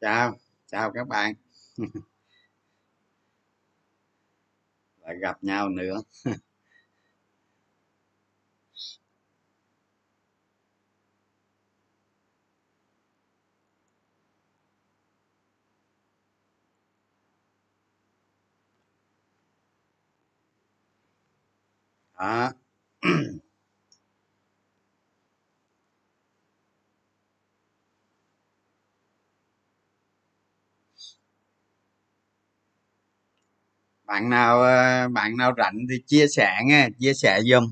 chào chào các bạn. Lại gặp nhau nữa. Đó. bạn nào ờ, bạn nào rảnh thì chia sẻ nghe, chia sẻ giùm.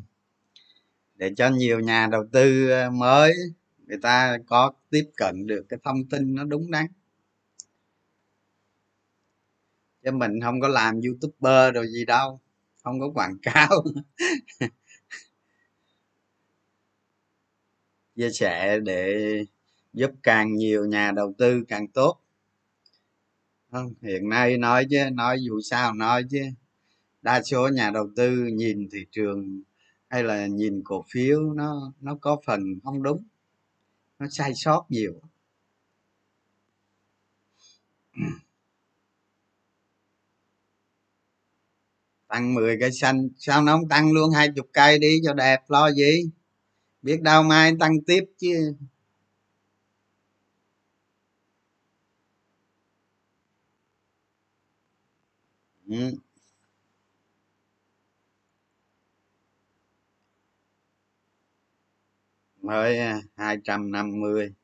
Để cho nhiều nhà đầu tư ờ, mới, người ta có tiếp cận được cái thông tin nó đúng đắn. Chứ mình không có làm youtuber rồi gì đâu, không có quảng cáo. Chia sẻ để giúp càng nhiều nhà đầu tư càng tốt không, hiện nay nói chứ, nói dù sao nói chứ. Đa số nhà đầu tư nhìn thị trường hay là nhìn cổ phiếu nó nó có phần không đúng, nó sai sót nhiều. Tăng 10 cây xanh, sao nó không tăng luôn? Hai chục cây đi cho đẹp, lo gì? Biết đâu mai tăng tiếp chứ. Ừ. mới 250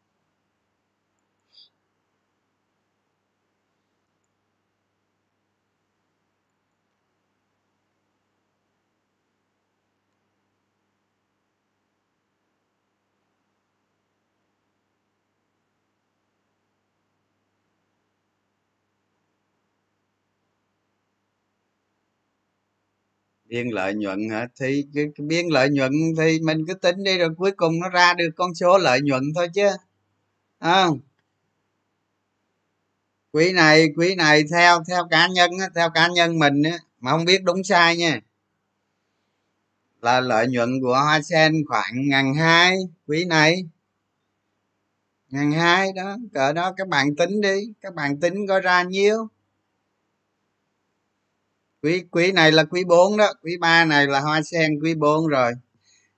biên lợi nhuận hả? Thì cái, cái biên lợi nhuận thì mình cứ tính đi rồi cuối cùng nó ra được con số lợi nhuận thôi chứ. Không? Quý này quý này theo theo cá nhân theo cá nhân mình á mà không biết đúng sai nha. Là lợi nhuận của hoa sen khoảng ngàn hai quý này. Ngàn hai đó cỡ đó các bạn tính đi các bạn tính coi ra nhiêu quý quý này là quý 4 đó, quý 3 này là hoa sen quý 4 rồi.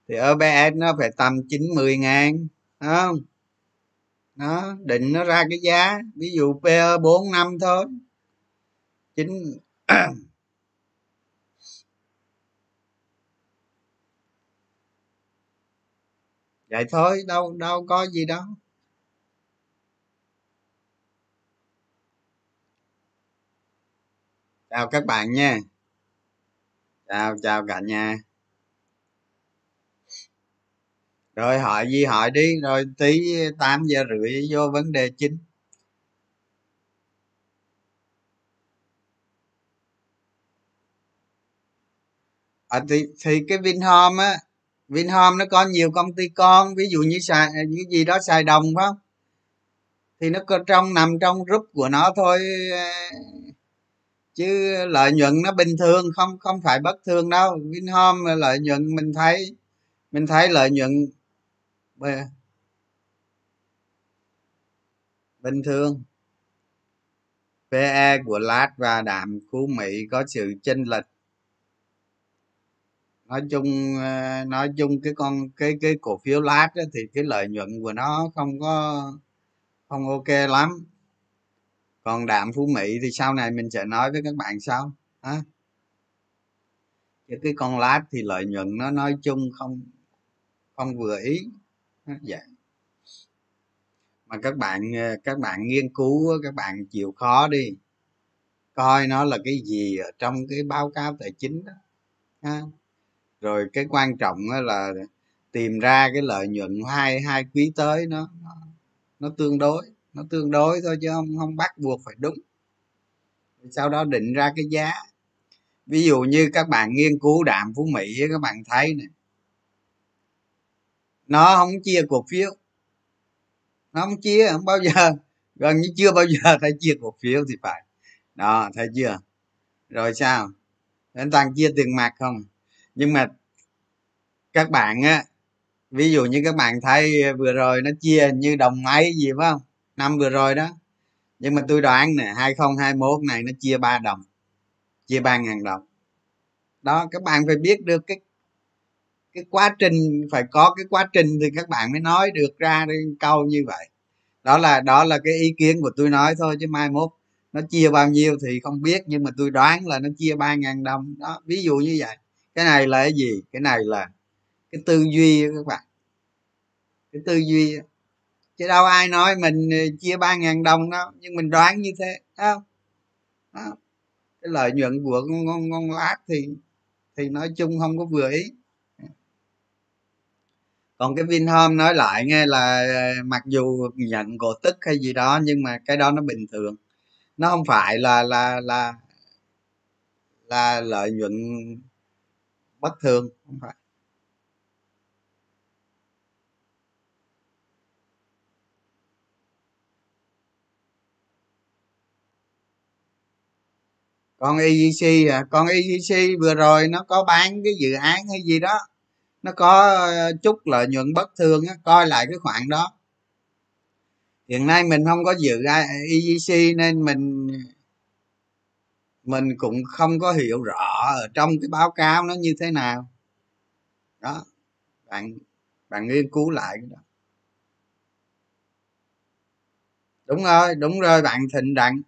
Thì OBS nó phải tầm 90 ngàn không? Nó định nó ra cái giá, ví dụ PE 4 năm thôi. Chính vậy thôi, đâu đâu có gì đâu. Chào các bạn nha. Chào chào cả nhà. Rồi hỏi gì hỏi đi rồi tí 8 giờ rưỡi vô vấn đề chính. À, thì thì cái Vinhome á Vinhome nó có nhiều công ty con ví dụ như xài những gì đó xài đồng phải không? Thì nó có trong nằm trong group của nó thôi chứ lợi nhuận nó bình thường, không không phải bất thường đâu. Vinhome lợi nhuận mình thấy mình thấy lợi nhuận bình thường. PE của lát và đạm khu Mỹ có sự chênh lệch. Nói chung ờ, nói chung cái con, cái cái cổ phiếu lát thì cái lợi nhuận của nó không có, không ok lắm còn đạm phú mỹ thì sau này mình sẽ nói với các bạn sau, ha? Chứ cái con lát thì lợi nhuận nó nói chung không không vừa ý dạ. Mà các bạn ờ, các bạn nghiên cứu, các bạn chịu khó đi, coi nó là cái gì ở trong cái báo cáo tài chính đó, ha? Rồi cái quan trọng là tìm ra cái lợi nhuận hai hai quý tới nó nó tương đối nó tương đối thôi chứ không không bắt buộc phải đúng. Sau đó định ra cái giá. Ví dụ như các bạn nghiên cứu đạm phú mỹ các bạn thấy này nó không chia cổ phiếu. Nó không chia, không bao giờ. Gần như chưa bao giờ thấy chia cổ phiếu thì phải. Đó, thấy chưa? Rồi sao? Anh toàn chia tiền mặt không? Nhưng mà các bạn á, ví dụ như các bạn thấy vừa rồi nó chia như đồng máy gì phải không? Năm vừa rồi đó. Nhưng mà tôi đoán nè 2021 này nó chia ba đồng, chia ba ngàn đồng. Đó, các bạn phải biết được cái cái quá trình, phải có cái quá trình thì các bạn mới nói được ra câu như vậy. Đó là đó là cái ý kiến của tôi nói thôi, chứ mai mốt nó chia bao nhiêu thì không biết, nhưng mà tôi đoán là nó chia ba ngàn đồng. Đó, ví dụ như vậy. Cái này là cái gì? Cái này là cái tư duy các bạn. Cái tư duy chứ đâu ai nói mình ờ, chia ba ngàn đồng đâu nhưng mình đoán như thế không? Đó. cái lợi nhuận của con con, con lát thì thì nói chung không có vừa ý. Còn cái Vinhome nói lại nghe là ờ, mặc dù nhận cổ tức hay gì đó nhưng mà cái đó nó bình thường. Nó không phải là là là là lợi nhuận bất thường không phải. Con EGC à con EGC vừa rồi nó có bán cái dự án hay gì đó, nó có ờ, chút lợi nhuận bất thường á, coi lại cái khoản đó. Hiện nay mình không có dự EGC nên mình mình cũng không có hiểu rõ ở trong cái báo cáo nó như thế nào. Đó, bạn bạn nghiên cứu lại cái đó. Đúng rồi đúng rồi, bạn thịnh đặng.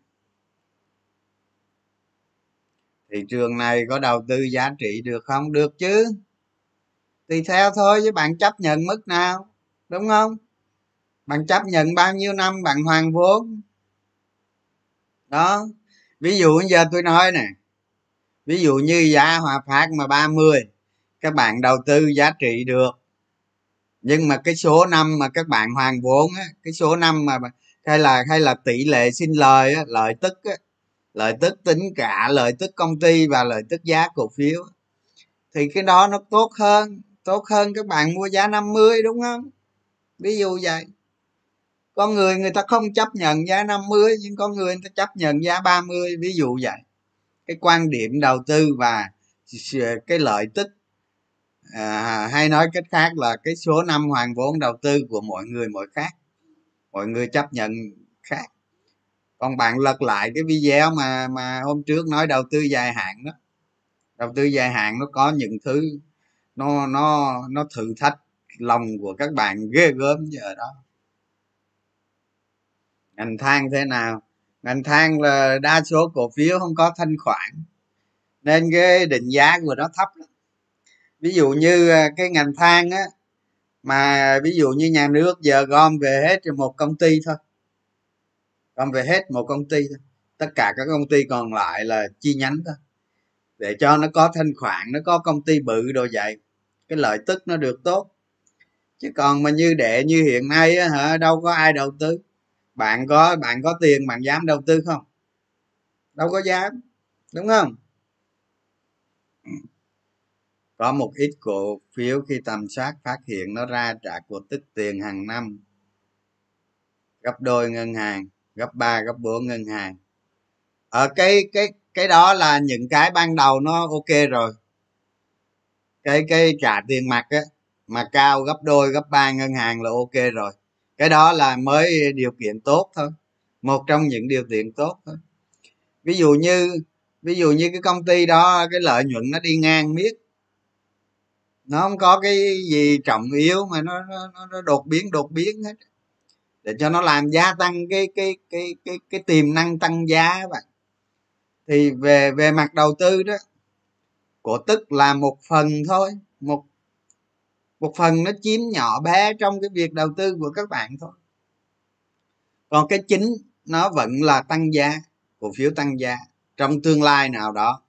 Thị trường này có đầu tư giá trị được không? Được chứ. Tùy theo thôi chứ bạn chấp nhận mức nào đúng không? Bạn chấp nhận bao nhiêu năm bạn hoàn vốn. Đó. Ví dụ giờ tôi nói nè. Ví dụ như giá hòa phát mà 30 các bạn đầu tư giá trị được. Nhưng mà cái số năm mà các bạn hoàn vốn á cái số năm mà hay là hay là tỷ lệ sinh lời á, lợi tức á, lợi tức tính cả lợi tức công ty và lợi tức giá cổ phiếu. Thì cái đó nó tốt hơn tốt hơn các bạn mua giá 50 đúng không? Ví dụ vậy. Con người người ta không chấp nhận giá 50 nhưng con người người ta chấp nhận giá 30 ví dụ vậy. Cái quan điểm đầu tư và cái lợi tức à, hay nói cách khác là cái số năm hoàn vốn đầu tư của mọi người mỗi khác. Mọi người chấp nhận khác còn bạn lật lại cái video mà mà hôm trước nói đầu tư dài hạn đó. Đầu tư dài hạn nó có những thứ, nó nó nó thử thách lòng của các bạn ghê gớm giờ đó. Ngành than thế nào? Ngành than là đa số cổ phiếu không có thanh khoản, nên cái định giá của nó thấp lắm. ví dụ như à, cái ngành than á, mà ví dụ như nhà nước giờ gom về hết một công ty thôi gom về hết một công ty thôi. Tất cả các công ty còn lại là chi nhánh thôi. Để cho nó có thanh khoản, nó có công ty bự đồ vậy. Cái lợi tức nó được tốt. Chứ còn mà như đệ, như hiện nay á hả, đâu có ai đầu tư. Bạn có bạn có tiền, bạn dám đầu tư không? Đâu có dám, đúng không? Có một ít cổ phiếu khi tầm soát phát hiện nó ra trả cổ tức tiền hàng năm. Gấp đôi ngân hàng gấp ba gấp 4 ngân hàng. Ở cái cái cái đó là những cái ban đầu nó ok rồi. Cái cái trả tiền mặt á mà cao gấp đôi gấp ba ngân hàng là ok rồi. Cái đó là mới điều kiện tốt thôi một trong những điều kiện tốt thôi. Ví dụ như ví dụ như cái công ty đó cái lợi nhuận nó đi ngang miết. Nó không có cái gì trọng yếu mà nó nó, nó đột biến đột biến hết để cho nó làm gia tăng cái cái cái cái cái tiềm năng tăng giá bạn. Thì về về mặt đầu tư đó, cổ tức là một phần thôi, một một phần nó chiếm nhỏ bé trong cái việc đầu tư của các bạn thôi. Còn cái chính nó vẫn là tăng giá, cổ phiếu tăng giá trong tương lai nào đó.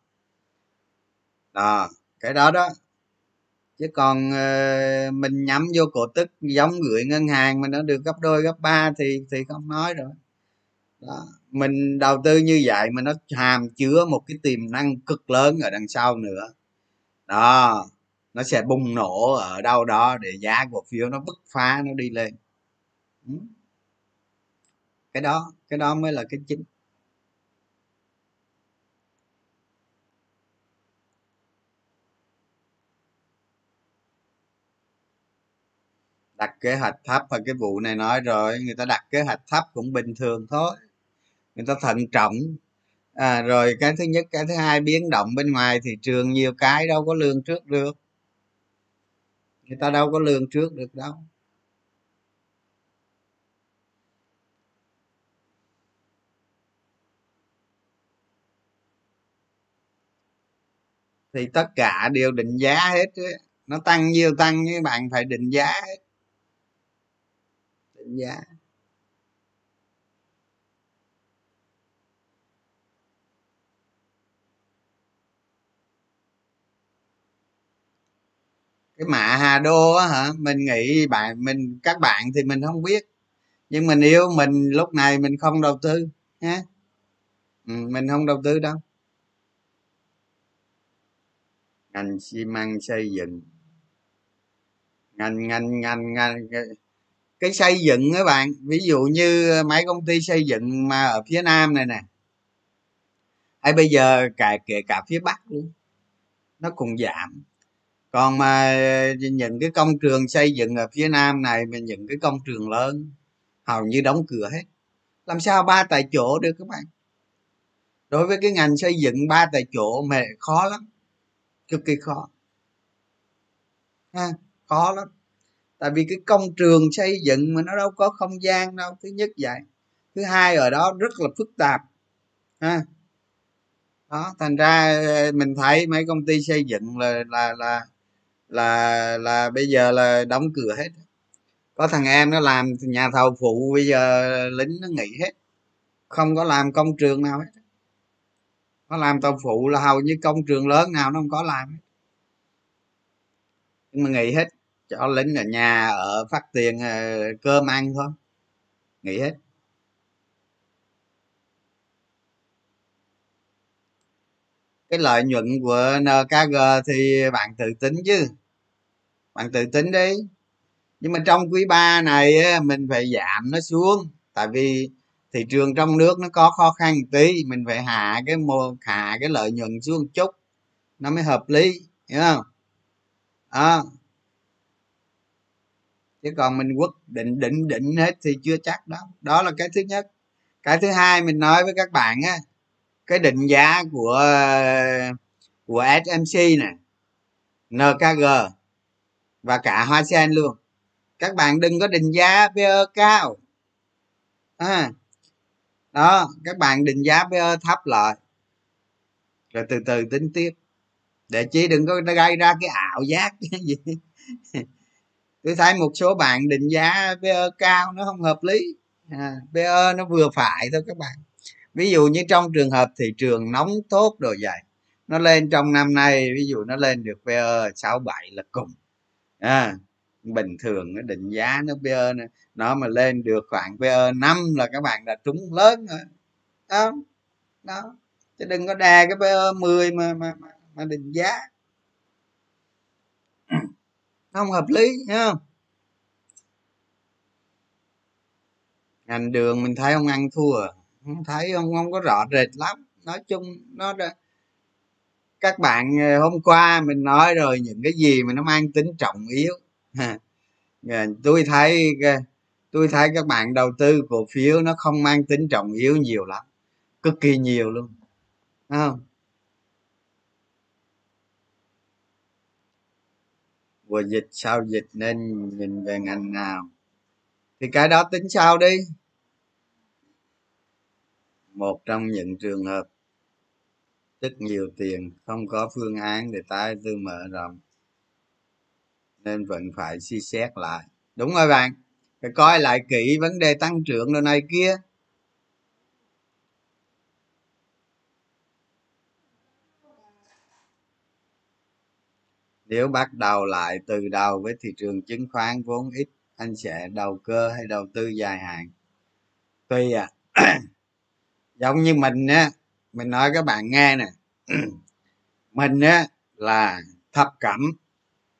Đó, cái đó đó chứ còn uh, mình nhắm vô cổ tức giống gửi ngân hàng mà nó được gấp đôi gấp ba thì thì không nói rồi. Đó. mình đầu tư như vậy mà nó hàm chứa một cái tiềm năng cực lớn ở đằng sau nữa. Đó nó sẽ bùng nổ ở đâu đó để giá cổ phiếu nó bứt phá nó đi lên. Ừ. Cái đó cái đó mới là cái chính đặt kế hoạch thấp và cái vụ này nói rồi người ta đặt kế hoạch thấp cũng bình thường thôi. Người ta thận trọng. À, rồi cái thứ nhất cái thứ hai biến động bên ngoài thị trường nhiều cái đâu có lương trước được. Người ta đâu có lương trước được đâu. Thì tất cả đều định giá hết nó tăng nhiều tăng như bạn phải định giá hết định giá cái mạ hà đô á hả? Mình nghĩ bạn mình các bạn thì mình không biết. Nhưng mình yêu mình lúc này mình không đầu tư nhé ừ, mình không đầu tư đâu. Ngành xi măng xây dựng. Ngành ngành ngành ngành cái xây dựng các bạn, ví dụ như ờ, mấy công ty xây dựng mà ở phía nam này nè. Hay bây giờ cả, kể cả phía bắc luôn. Nó cũng giảm. Còn mà ờ, những cái công trường xây dựng ở phía nam này mà những cái công trường lớn, hầu như đóng cửa hết. Làm sao ba tại chỗ được các bạn? Đối với cái ngành xây dựng ba tại chỗ mà khó lắm. Cực kỳ khó. Ha, khó lắm tại vì cái công trường xây dựng mà nó đâu có không gian đâu, thứ nhất vậy. Thứ hai ở đó, rất là phức tạp, ha. Đó, thành ra ờ, mình thấy mấy công ty xây dựng là là là là là bây giờ là đóng cửa hết. Có thằng em nó làm nhà thầu phụ, bây giờ lính nó nghỉ hết. Không có làm công trường nào hết. Nó làm tàu phụ là hầu như công trường lớn nào nó không có làm nhưng mà nghỉ hết cho lính ở nhà, ở phát tiền ờ, cơm ăn thôi. Nghỉ hết. Cái lợi nhuận của nkg thì bạn tự tính chứ. Bạn tự tính đi. Nhưng mà trong quý ba này mình phải giảm nó xuống. Tại vì thị trường trong nước nó có khó khăn một tí, mình phải hạ cái mô, hạ cái lợi nhuận xuống chút. Nó mới hợp lý, hiểu không? À chứ còn mình quyết định định định hết thì chưa chắc đó đó là cái thứ nhất. Cái thứ hai mình nói với các bạn á cái định giá của của smc nè nkg và cả hoa sen luôn. Các bạn đừng có định giá PE cao. À, đó các bạn định giá PE thấp lại. Rồi từ từ tính tiếp. Để chỉ đừng có gây ra cái ảo giác gì tôi thấy một số bạn định giá PE cao nó không hợp lý. À, PE nó vừa phải thôi các bạn. Ví dụ như trong trường hợp thị trường nóng tốt đồ vậy nó lên trong năm nay ví dụ nó lên được PE 67 là cùng. À, bình thường nó định giá nó PE nó mà lên được khoảng PE 5 là các bạn đã trúng lớn rồi. Đó đó. Chứ đừng có đè cái PE 10 mà mà mà, mà định giá không hợp lý nhá ngành đường mình thấy ông ăn thua à. không thấy ông không có rõ rệt lắm. Nói chung nó đã, các bạn ờ, hôm qua mình nói rồi, những cái gì mà nó mang tính trọng yếu. Ờ, tôi thấy ờ, tôi thấy các bạn đầu tư cổ phiếu nó không mang tính trọng yếu nhiều lắm. Cực kỳ nhiều luôn. Đúng không? Vừa dịch, sau dịch nên nhìn về ngành nào? Thì cái đó tính sau đi. Một trong những trường hợp rất nhiều tiền, không có phương án để tái tư mở rộng, nên vẫn phải suy xét lại. Đúng rồi bạn, phải coi lại kỹ vấn đề tăng trưởng đồ này kia. Nếu bắt đầu lại từ đầu với thị trường chứng khoán vốn ít anh sẽ đầu cơ hay đầu tư dài hạn? Tuy à giống như mình á mình nói các bạn nghe nè. Mình á là thập cẩm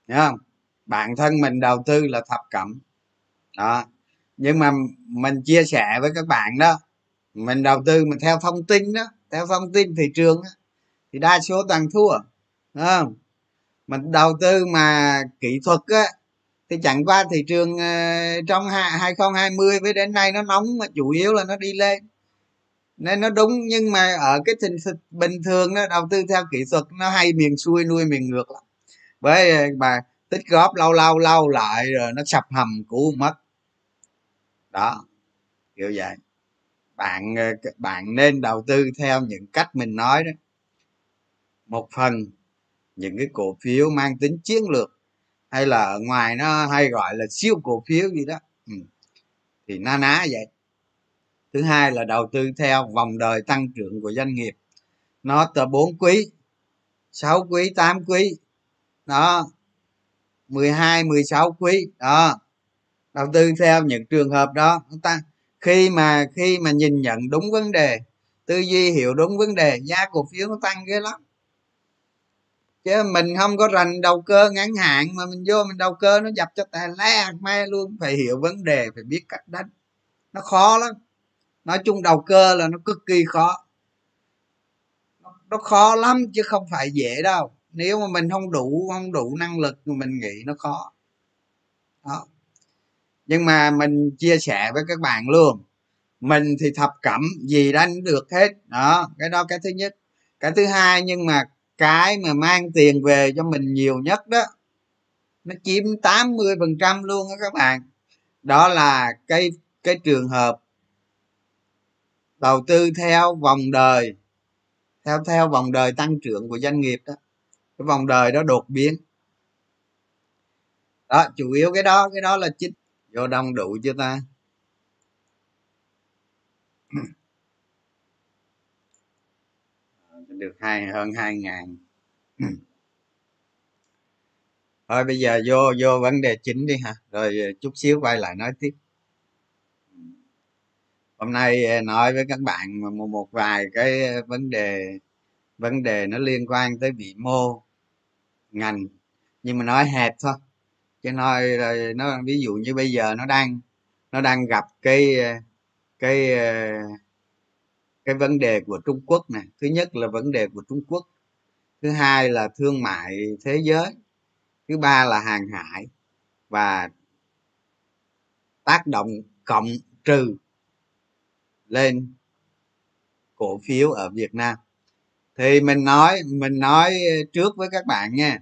nhớ không? Bản thân mình đầu tư là thập cẩm. Đó. Nhưng mà mình chia sẻ với các bạn đó mình đầu tư mình theo thông tin đó theo thông tin thị trường đó, thì đa số toàn thua đúng không? Mình đầu tư mà kỹ thuật á, thì chẳng qua thị trường ờ, trong 2020 với đến nay nó nóng mà chủ yếu là nó đi lên. Nên nó đúng, nhưng mà ở cái tình bình thường nó đầu tư theo kỹ thuật nó hay miền xuôi nuôi miền ngược lắm. Với ờ, mà tích góp lâu lâu lâu lại rồi nó sập hầm cũ mất. Đó, kiểu vậy. Bạn ờ, bạn nên đầu tư theo những cách mình nói đó. Một phần những cái cổ phiếu mang tính chiến lược, hay là ở ngoài nó hay gọi là siêu cổ phiếu gì đó. Ừ. thì na ná vậy. Thứ hai là đầu tư theo vòng đời tăng trưởng của doanh nghiệp. Nó từ 4 quý 6 quý 8 quý. Đó. 12 16 quý. Đó. Đầu tư theo những trường hợp đó. Ta, khi mà khi mà nhìn nhận đúng vấn đề, tư duy hiểu đúng vấn đề, giá cổ phiếu nó tăng ghê lắm chứ mình không có rành đầu cơ ngắn hạn mà mình vô mình đầu cơ nó dập cho tài le, me luôn. Phải hiểu vấn đề, phải biết cách đánh. Nó khó lắm. Nói chung đầu cơ là nó cực kỳ khó. Nó khó lắm chứ không phải dễ đâu. Nếu mà mình không đủ không đủ năng lực thì mình nghĩ nó khó. Đó. Nhưng mà mình chia sẻ với các bạn luôn. Mình thì thập cẩm gì đánh được hết. Đó, cái đó cái thứ nhất. Cái thứ hai nhưng mà cái mà mang tiền về cho mình nhiều nhất đó, nó chiếm 80 phần trăm luôn đó các bạn. Đó là cái cái trường hợp đầu tư theo vòng đời, theo theo vòng đời tăng trưởng của doanh nghiệp đó. Cái vòng đời đó đột biến. Đó, chủ yếu cái đó cái đó là chính. Vô đông đủ chưa ta? Được hai hơn hai ngàn. Thôi bây giờ vô vô vấn đề chính đi ha. Rồi chút xíu quay lại nói tiếp. Hôm nay à, nói với các bạn một, một vài cái vấn đề vấn đề nó liên quan tới vĩ mô ngành. Nhưng mà nói hẹp thôi. Chứ nói nó ví dụ như bây giờ nó đang nó đang gặp cái cái cái vấn đề của trung quốc này thứ nhất là vấn đề của trung quốc. Thứ hai là thương mại thế giới. Thứ ba là hàng hải. Và tác động cộng trừ lên cổ phiếu ở việt nam. Thì mình nói mình nói trước với các bạn nha,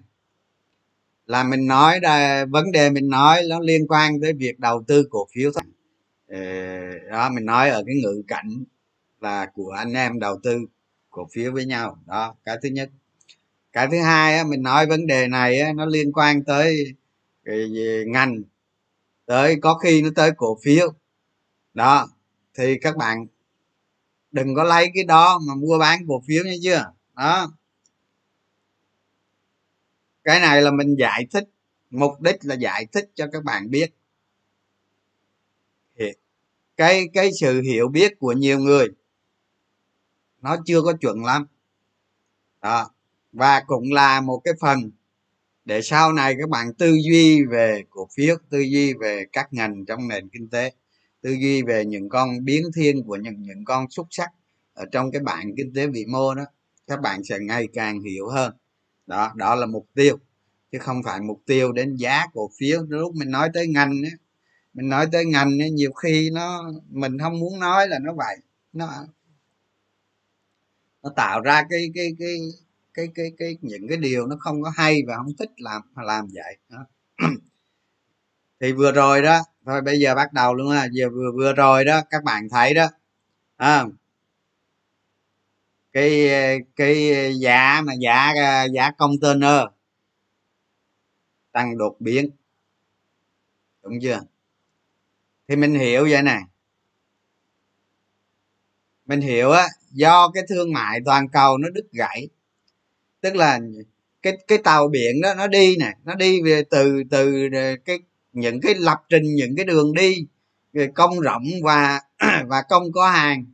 là mình nói là vấn đề mình nói nó liên quan tới việc đầu tư cổ phiếu thôi. Ờ, đó, mình nói ở cái ngữ cảnh là của anh em đầu tư cổ phiếu với nhau. Đó cái thứ nhất. Cái thứ hai á, mình nói vấn đề này á, nó liên quan tới cái ngành tới có khi nó tới cổ phiếu. Đó thì các bạn đừng có lấy cái đó mà mua bán cổ phiếu nha chưa đó. Cái này là mình giải thích mục đích là giải thích cho các bạn biết. Cái cái sự hiểu biết của nhiều người nó chưa có chuẩn lắm. Đó. Và cũng là một cái phần để sau này các bạn tư duy về cổ phiếu tư duy về các ngành trong nền kinh tế tư duy về những con biến thiên của những những con xuất sắc ở trong cái bảng kinh tế vĩ mô đó các bạn sẽ ngày càng hiểu hơn. Đó đó là mục tiêu chứ không phải mục tiêu đến giá cổ phiếu. Lúc mình nói tới ngành ấy, mình nói tới ngành ấy, nhiều khi nó mình không muốn nói là nó vậy. Nó nó tạo ra cái cái cái cái cái cái những cái điều nó không có hay và không thích làm làm vậy. Đó. thì vừa rồi đó thôi bây giờ bắt đầu luôn ha giờ vừa vừa rồi đó các bạn thấy đó à, cái cái giá mà giá giá container tăng đột biến. Đúng chưa? Thì mình hiểu vậy nè. Mình hiểu á do cái thương mại toàn cầu nó đứt gãy. Tức là cái cái tàu biển đó, nó đi nè, nó đi về từ từ cái, những cái lập trình, những cái đường đi công rộng và và công có hàng.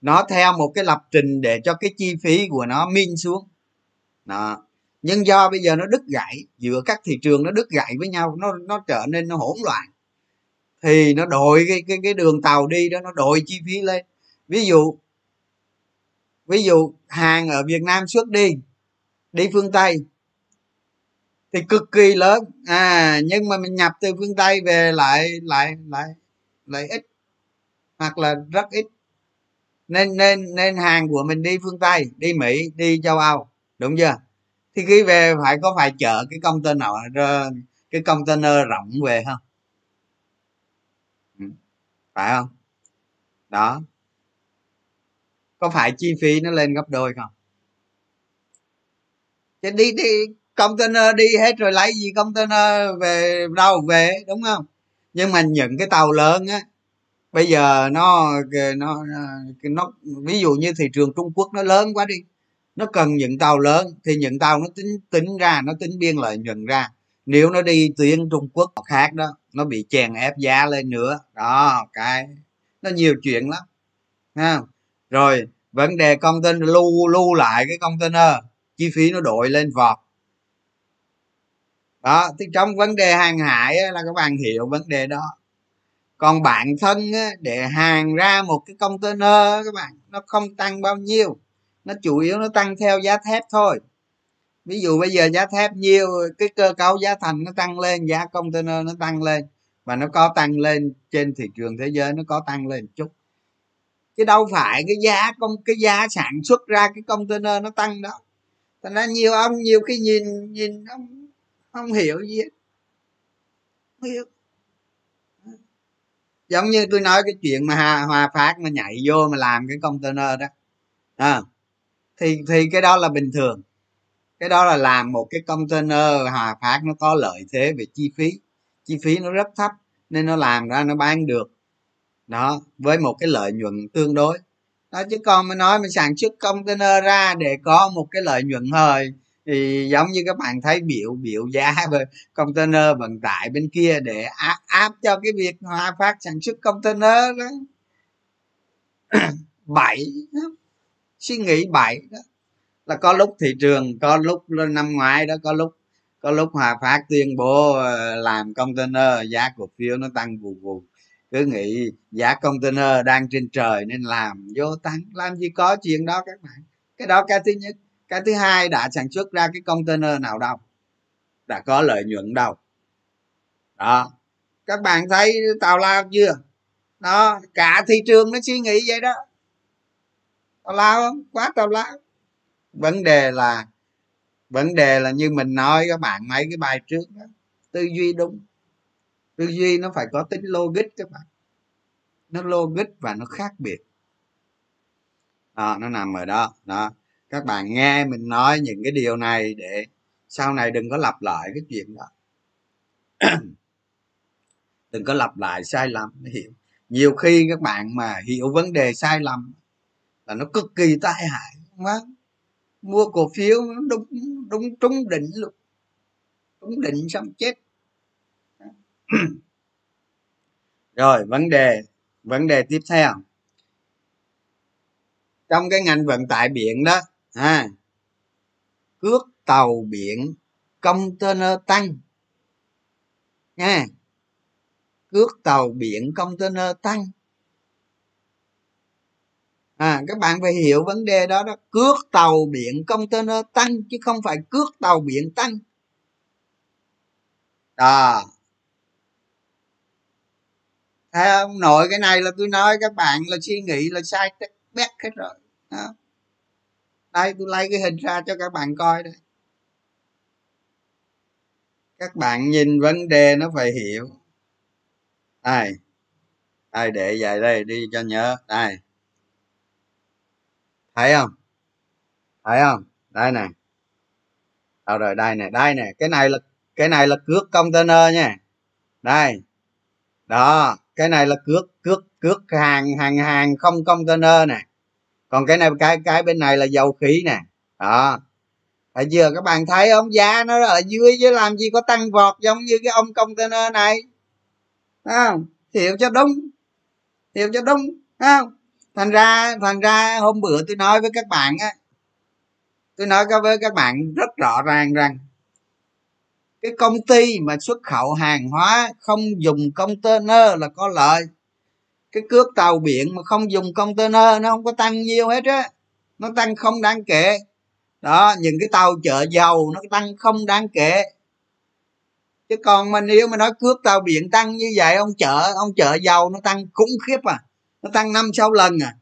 Nó theo một cái lập trình để cho cái chi phí của nó min xuống. Đó. Nhưng do bây giờ nó đứt gãy, giữa các thị trường nó đứt gãy với nhau, nó nó trở nên nó hỗn loạn. Thì nó đội cái cái cái đường tàu đi đó, nó đội chi phí lên. Ví dụ ví dụ, hàng ở việt nam xuất đi đi phương tây thì cực kỳ lớn. À nhưng mà mình nhập từ phương tây về lại lại lại lại ít, hoặc là rất ít. Nên nên nên hàng của mình đi phương tây, đi mỹ, đi châu âu, đúng chưa? Thì khi về phải có phải chở cái container ờ, cái container rộng về không? Ừ, phải không? Đó có phải chi phí nó lên gấp đôi không? Chứ đi đi container đi hết rồi lấy gì container về, đâu về, đúng không? Nhưng mà những cái tàu lớn á, bây giờ nó nó nó, ví dụ như thị trường trung quốc nó lớn quá đi, nó cần những tàu lớn thì những tàu nó tính tính ra, nó tính biên lợi nhuận ra. Nếu nó đi tuyến trung quốc khác đó, nó bị chèn ép giá lên nữa. Đó, cái, nó nhiều chuyện lắm, ha. Rồi vấn đề container lưu lưu lại cái container chi phí nó đội lên vọt. Đó thì trong vấn đề hàng hải là các bạn hiểu vấn đề đó. Còn bản thân á, để hàng ra một cái container các bạn nó không tăng bao nhiêu. Nó chủ yếu nó tăng theo giá thép thôi. Ví dụ bây giờ giá thép nhiều cái cơ cấu giá thành nó tăng lên giá container nó tăng lên. Và nó có tăng lên trên thị trường thế giới nó có tăng lên chút chứ đâu phải cái giá công cái giá sản xuất ra cái container nó tăng đâu. Thành ra nhiều ông nhiều khi nhìn nhìn ông không hiểu gì hết. Không hiểu. Giống như tôi nói cái chuyện mà hòa phát mà nhảy vô mà làm cái container đó. À, thì thì cái đó là bình thường. Cái đó là làm một cái container hòa phát nó có lợi thế về chi phí. Chi phí nó rất thấp nên nó làm ra nó bán được đó với một cái lợi nhuận tương đối. Đó chứ còn mới nói mình sản xuất container ra để có một cái lợi nhuận hơi thì giống như các bạn thấy biểu biểu giá về container vận tải bên kia để áp, áp cho cái việc hòa phát sản xuất container đó. Bảy suy nghĩ bảy đó. Là có lúc thị trường có lúc năm ngoái đó có lúc có lúc hòa phát tuyên bố ờ, làm container giá cổ phiếu nó tăng vù vù cứ nghĩ giá container đang trên trời nên làm vô tăng. Làm gì có chuyện đó các bạn. Cái đó cái thứ nhất. Cái thứ hai đã sản xuất ra cái container nào đâu. Đã có lợi nhuận đâu. Đó. Các bạn thấy tào lao chưa? Đó, cả thị trường nó suy nghĩ vậy đó. Tào lao không? Quá tào lao. Vấn đề là, vấn đề là như mình nói các bạn mấy cái bài trước đó, tư duy đúng tư duy nó phải có tính logic các bạn. Nó logic và nó khác biệt. Đó, nó nằm ở đó. Đó. Các bạn nghe mình nói những cái điều này để sau này đừng có lặp lại cái chuyện đó. Đừng có lặp lại sai lầm hiểu. Nhiều khi các bạn mà hiểu vấn đề sai lầm là nó cực kỳ tai hại. Quá mua cổ phiếu đúng đúng trúng đỉnh luôn. Trúng đỉnh xong chết. rồi vấn đề vấn đề tiếp theo. Trong cái ngành vận tải biển đó à, cước tàu biển container tăng nha cước tàu biển container tăng. À các bạn phải hiểu vấn đề đó đó cước tàu biển container tăng chứ không phải cước tàu biển tăng. À thấy không? Nội cái này là tôi nói các bạn là suy nghĩ là sai bét hết rồi. Đó. đây, tôi lấy cái hình ra cho các bạn coi đây. Các bạn nhìn vấn đề nó phải hiểu. Đây. Đây, để dài đây, đi cho nhớ. Đây. Thấy không? Thấy không? Đây nè. Đâu rồi, đây nè đây nè. Cái này là, cái này là cước container nha. Đây. Đó cái này là cước cước cước hàng hàng hàng không container nè. Còn cái này, cái cái bên này là dầu khí nè. Đó. Phải chưa? Các bạn thấy không? Giá nó ở dưới, chứ làm gì có tăng vọt giống như cái ông container này. Không? Hiểu cho đúng. Hiểu cho đúng. Không? Thành ra thành ra hôm bữa tôi nói với các bạn á, tôi nói với các bạn rất rõ ràng rằng cái công ty mà xuất khẩu hàng hóa không dùng container là có lợi cái cước tàu biển mà không dùng container nó không có tăng nhiều hết á. Nó tăng không đáng kể. Đó những cái tàu chở dầu nó tăng không đáng kể. Chứ còn mà nếu mà nói cước tàu biển tăng như vậy ông chở ông chở dầu nó tăng khủng khiếp à. Nó tăng năm sáu lần à.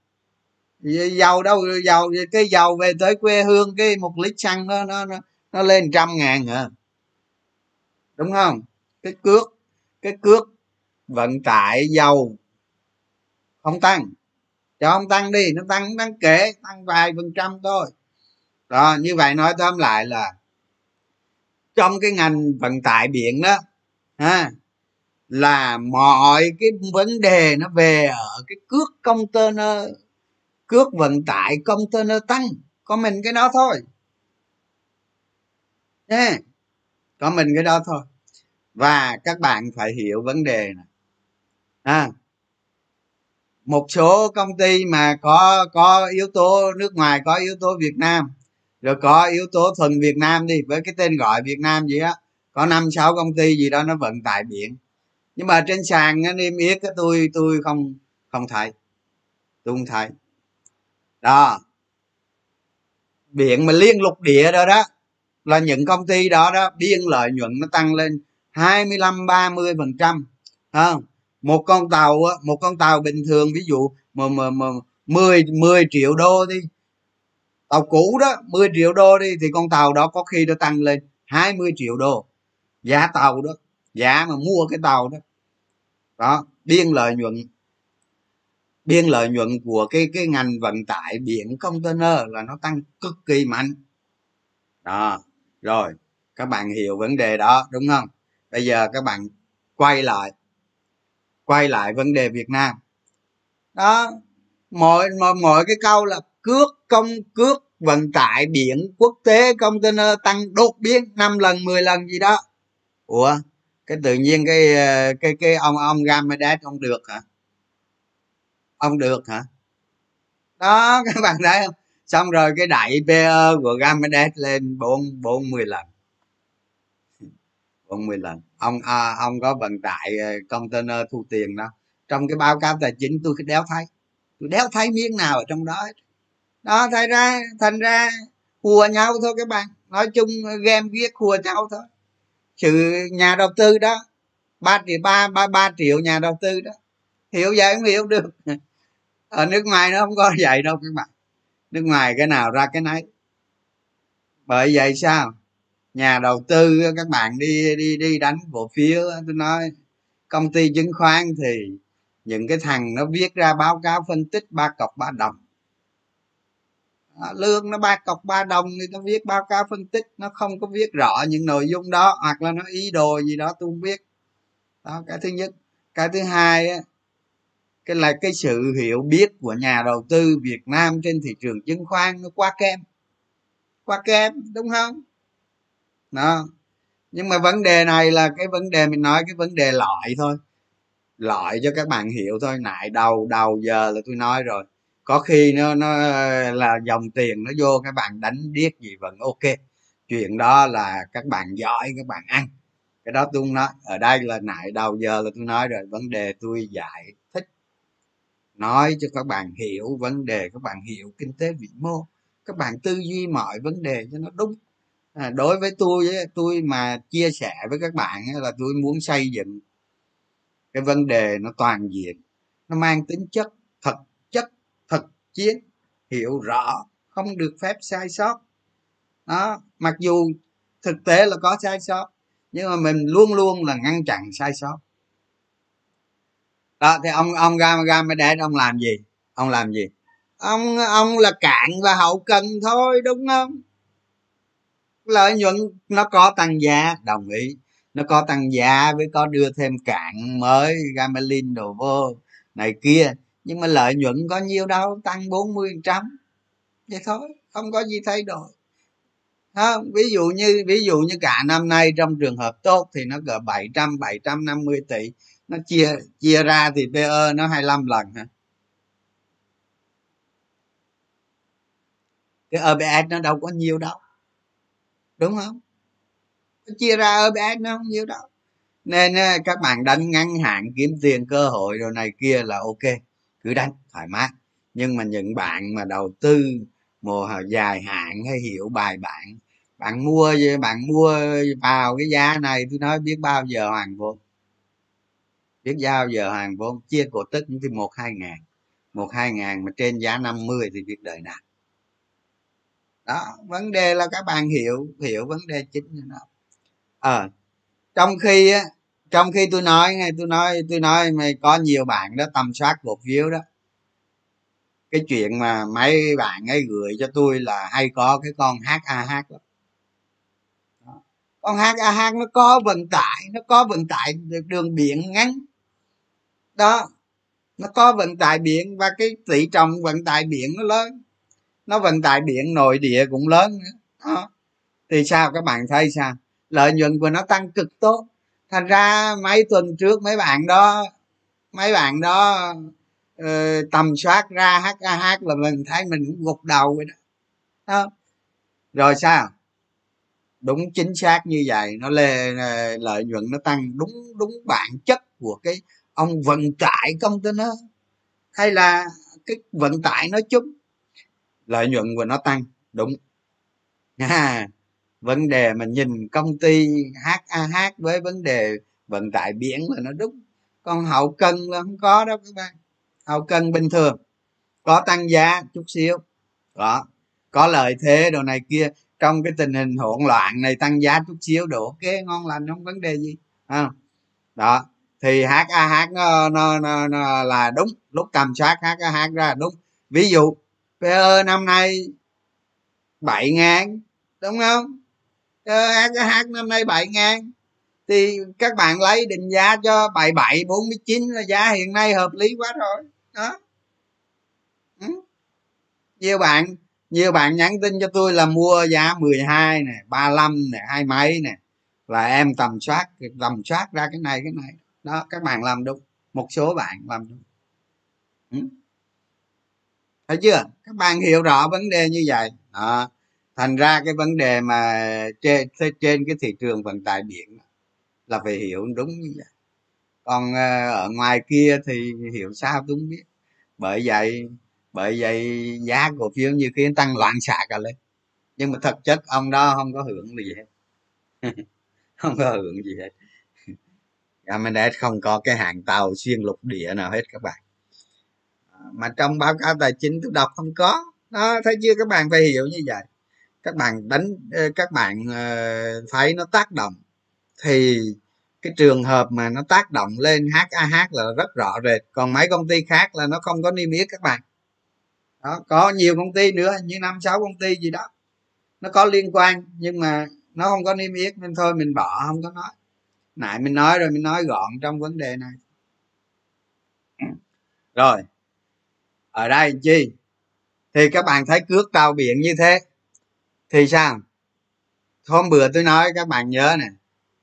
Dầu đâu dầu cái dầu về tới quê hương cái một lít xăng nó nó nó, nó lên trăm ngàn à đúng không? Cái cước cái cước vận tải dầu không tăng. Cho không tăng đi, nó tăng đáng kể, tăng vài phần trăm thôi. Đó, như vậy nói tóm lại là trong cái ngành vận tải biển đó, ha, là mọi cái vấn đề nó về ở cái cước container, cước vận tải container tăng. Có mình cái đó thôi. Nha có mình cái đó thôi. Và các bạn phải hiểu vấn đề này. À, một số công ty mà có có yếu tố nước ngoài có yếu tố việt nam rồi có yếu tố thuần việt nam đi với cái tên gọi việt nam gì á có năm sáu công ty gì đó nó vận tải biển. Nhưng mà trên sàn niêm yết tôi tôi không không thấy. Tôi không thấy. Đó. Biển mà liên lục địa đó đó là những công ty đó đó biên lợi nhuận nó tăng lên 25 30 phần trăm không? Một con tàu một con tàu bình thường ví dụ mà, mà, mà 10 10 triệu đô đi tàu cũ đó 10 triệu đô đi thì con tàu đó có khi nó tăng lên 20 triệu đô. Giá tàu đó giá mà mua cái tàu đó. Đó biên lợi nhuận biên lợi nhuận của cái cái ngành vận tải biển container là nó tăng cực kỳ mạnh. Đó rồi, các bạn hiểu vấn đề đó, đúng không? Bây giờ các bạn quay lại quay lại vấn đề việt nam. Đó mọi mọi mọi cái câu là cước công, cước vận tải biển quốc tế, container tăng đột biến 5 lần 10 lần gì đó. Ủa, cái tự nhiên cái ờ, cái cái ông ông Gamedes ông được hả? Ông được hả? Đó, các bạn thấy không? Xong rồi cái đại PE của Gamedes lên bốn bốn mươi lần. Bốn mươi lần. Ông à, ông có vận tải ờ, container thu tiền đó. Trong cái báo cáo tài chính tôi đéo thấy. Tôi đéo thấy miếng nào ở trong đó đó thành ra thành ra hùa nhau thôi các bạn. Nói chung ờ, game viết hùa nhau thôi. Sự nhà đầu tư đó. Ba triệu ba ba ba triệu nhà đầu tư đó. Hiểu vậy không hiểu được. Ở nước ngoài nó không có vậy đâu các bạn nước ngoài cái nào ra cái nấy. Bởi vậy sao? Nhà đầu tư các bạn đi đi đi đánh cổ phiếu tôi nói công ty chứng khoán thì những cái thằng nó viết ra báo cáo phân tích ba cọc ba đồng. À, lương nó ba cọc ba đồng thì nó viết báo cáo phân tích nó không có viết rõ những nội dung đó hoặc là nó ý đồ gì đó tôi không biết. Đó cái thứ nhất. Cái thứ hai á cái là cái sự hiểu biết của nhà đầu tư việt nam trên thị trường chứng khoán nó quá kém. Quá kém, đúng không? Đó. Nhưng mà vấn đề này là cái vấn đề mình nói, cái vấn đề loại thôi. Loại cho các bạn hiểu thôi. Nại đầu đầu giờ là tôi nói rồi. Có khi nó nó là dòng tiền nó vô, các bạn đánh điếc gì vẫn ok. Chuyện đó là các bạn giỏi, các bạn ăn. Cái đó tôi nói. Ở đây là nại đầu giờ là tôi nói rồi. Vấn đề tôi dạy nói cho các bạn hiểu vấn đề các bạn hiểu kinh tế vĩ mô. Các bạn tư duy mọi vấn đề cho nó đúng. À, đối với tôi tôi mà chia sẻ với các bạn là tôi muốn xây dựng cái vấn đề nó toàn diện nó mang tính chất thật chất thực chiến hiểu rõ không được phép sai sót. Đó mặc dù thực tế là có sai sót nhưng mà mình luôn luôn là ngăn chặn sai sót đó thì ông ông gam mới để ông làm gì? Ông làm gì? Ông ông là cạn và hậu cần thôi đúng không? Lợi nhuận nó có tăng giá đồng ý. Nó có tăng giá với có đưa thêm cạn mới gamelin đồ vô này kia. Nhưng mà lợi nhuận có nhiêu đâu tăng 40 trăm. Vậy thôi không có gì thay đổi. Đó, ví dụ như ví dụ như cả năm nay trong trường hợp tốt thì nó gỡ 700 750 tỷ nó chia chia ra thì PE nó 25 lần hả? Cái OBS nó đâu có nhiều đâu. Đúng không? Nó chia ra OBS nó không nhiều đâu. Nên ờ, các bạn đánh ngắn hạn kiếm tiền cơ hội rồi này kia là ok. Cứ đánh thoải mái. Nhưng mà những bạn mà đầu tư mùa dài hạn hay hiểu bài bạn, bạn mua bạn mua vào cái giá này tôi nói biết bao giờ hoàn vốn biết giao giờ hàng vốn, chia cổ tức thì một hai ngàn. Một hai ngàn mà trên giá 50 thì việc đời nào. Đó, vấn đề là các bạn hiểu hiểu vấn đề chính như nó. Ờ trong khi á, trong khi tôi nói nghe tôi nói tôi nói mày có nhiều bạn đó tầm soát cổ phiếu đó. Cái chuyện mà mấy bạn ấy gửi cho tôi là hay có cái con HAH đó. con HAH nó có vận tải, nó có vận tải đường biển ngắn đó nó có vận tải biển và cái tỷ trọng vận tải biển nó lớn. Nó vận tải biển nội địa cũng lớn nữa. Đó. thì sao các bạn thấy sao? Lợi nhuận của nó tăng cực tốt. Thành ra mấy tuần trước mấy bạn đó mấy bạn đó uh, tầm soát ra HAH là mình thấy mình cũng gục đầu vậy đó. đó. Rồi sao? Đúng chính xác như vậy nó lên ờ, lợi nhuận nó tăng đúng đúng bản chất của cái ông vận tải container hay là cái vận tải nói chung lợi nhuận của nó tăng. Đúng. À, vấn đề mà nhìn công ty HAH với vấn đề vận tải biển là nó đúng. Còn hậu cân là không có đâu các bạn. Hậu cân bình thường có tăng giá chút xíu. Đó có lợi thế đồ này kia. Trong cái tình hình hỗn loạn này tăng giá chút xíu đồ ok ngon lành không vấn đề gì. À, đó thì HAH nó, nó, nó, nó là đúng. Lúc tầm soát HAH ra đúng. Ví dụ PE năm nay 7 ngàn đúng không? HAH năm nay 7 ngàn. Thì các bạn lấy định giá cho 77 49 là giá hiện nay hợp lý quá rồi. Đó. Ừ. nhiều bạn nhiều bạn nhắn tin cho tôi là mua giá 12 nè 35 nè hai mấy nè. Là em tầm soát tầm soát ra cái này cái này đó, các bạn làm đúng. Một số bạn làm đúng. Ừ. thấy chưa? Các bạn hiểu rõ vấn đề như vậy. Đó. thành ra cái vấn đề mà trên trên cái thị trường vận tải biển là phải hiểu đúng như vậy. Còn ờ, ở ngoài kia thì hiểu sao tôi không biết. Bởi vậy bởi vậy giá cổ phiếu như khi tăng loạn xạ cả lên. Nhưng mà thực chất ông đó không có hưởng gì hết. Không có hưởng gì hết. Dạ, Amedet không có cái hàng tàu xuyên lục địa nào hết các bạn. À, mà trong báo cáo tài chính tôi đọc không có. Đó, thấy chưa? Các bạn phải hiểu như vậy. Các bạn đánh ờ, các bạn ờ, thấy nó tác động thì cái trường hợp mà nó tác động lên HAH là rất rõ rệt. Còn mấy công ty khác là nó không có niêm yết các bạn. Đó, có nhiều công ty nữa, như năm sáu công ty gì đó. Nó có liên quan nhưng mà nó không có niêm yết nên thôi mình bỏ, không có nói nãy mình nói rồi mình nói gọn trong vấn đề này. Rồi ở đây chi? Thì các bạn thấy cước tàu biển như thế. Thì sao? Hôm bữa tôi nói các bạn nhớ nè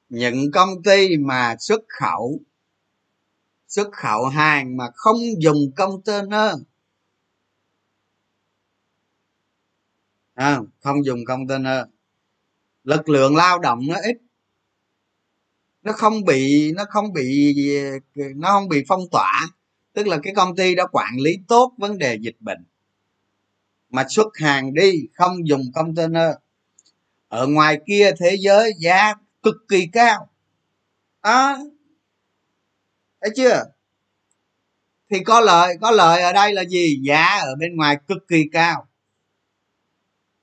những công ty mà xuất khẩu xuất khẩu hàng mà không dùng container à, không dùng container lực lượng lao động nó ít nó không bị nó không bị nó không bị phong tỏa. Tức là cái công ty đã quản lý tốt vấn đề dịch bệnh. Mà xuất hàng đi không dùng container. Ở ngoài kia thế giới giá cực kỳ cao. À, thấy chưa? Thì có lợi có lợi ở đây là gì? Giá ở bên ngoài cực kỳ cao.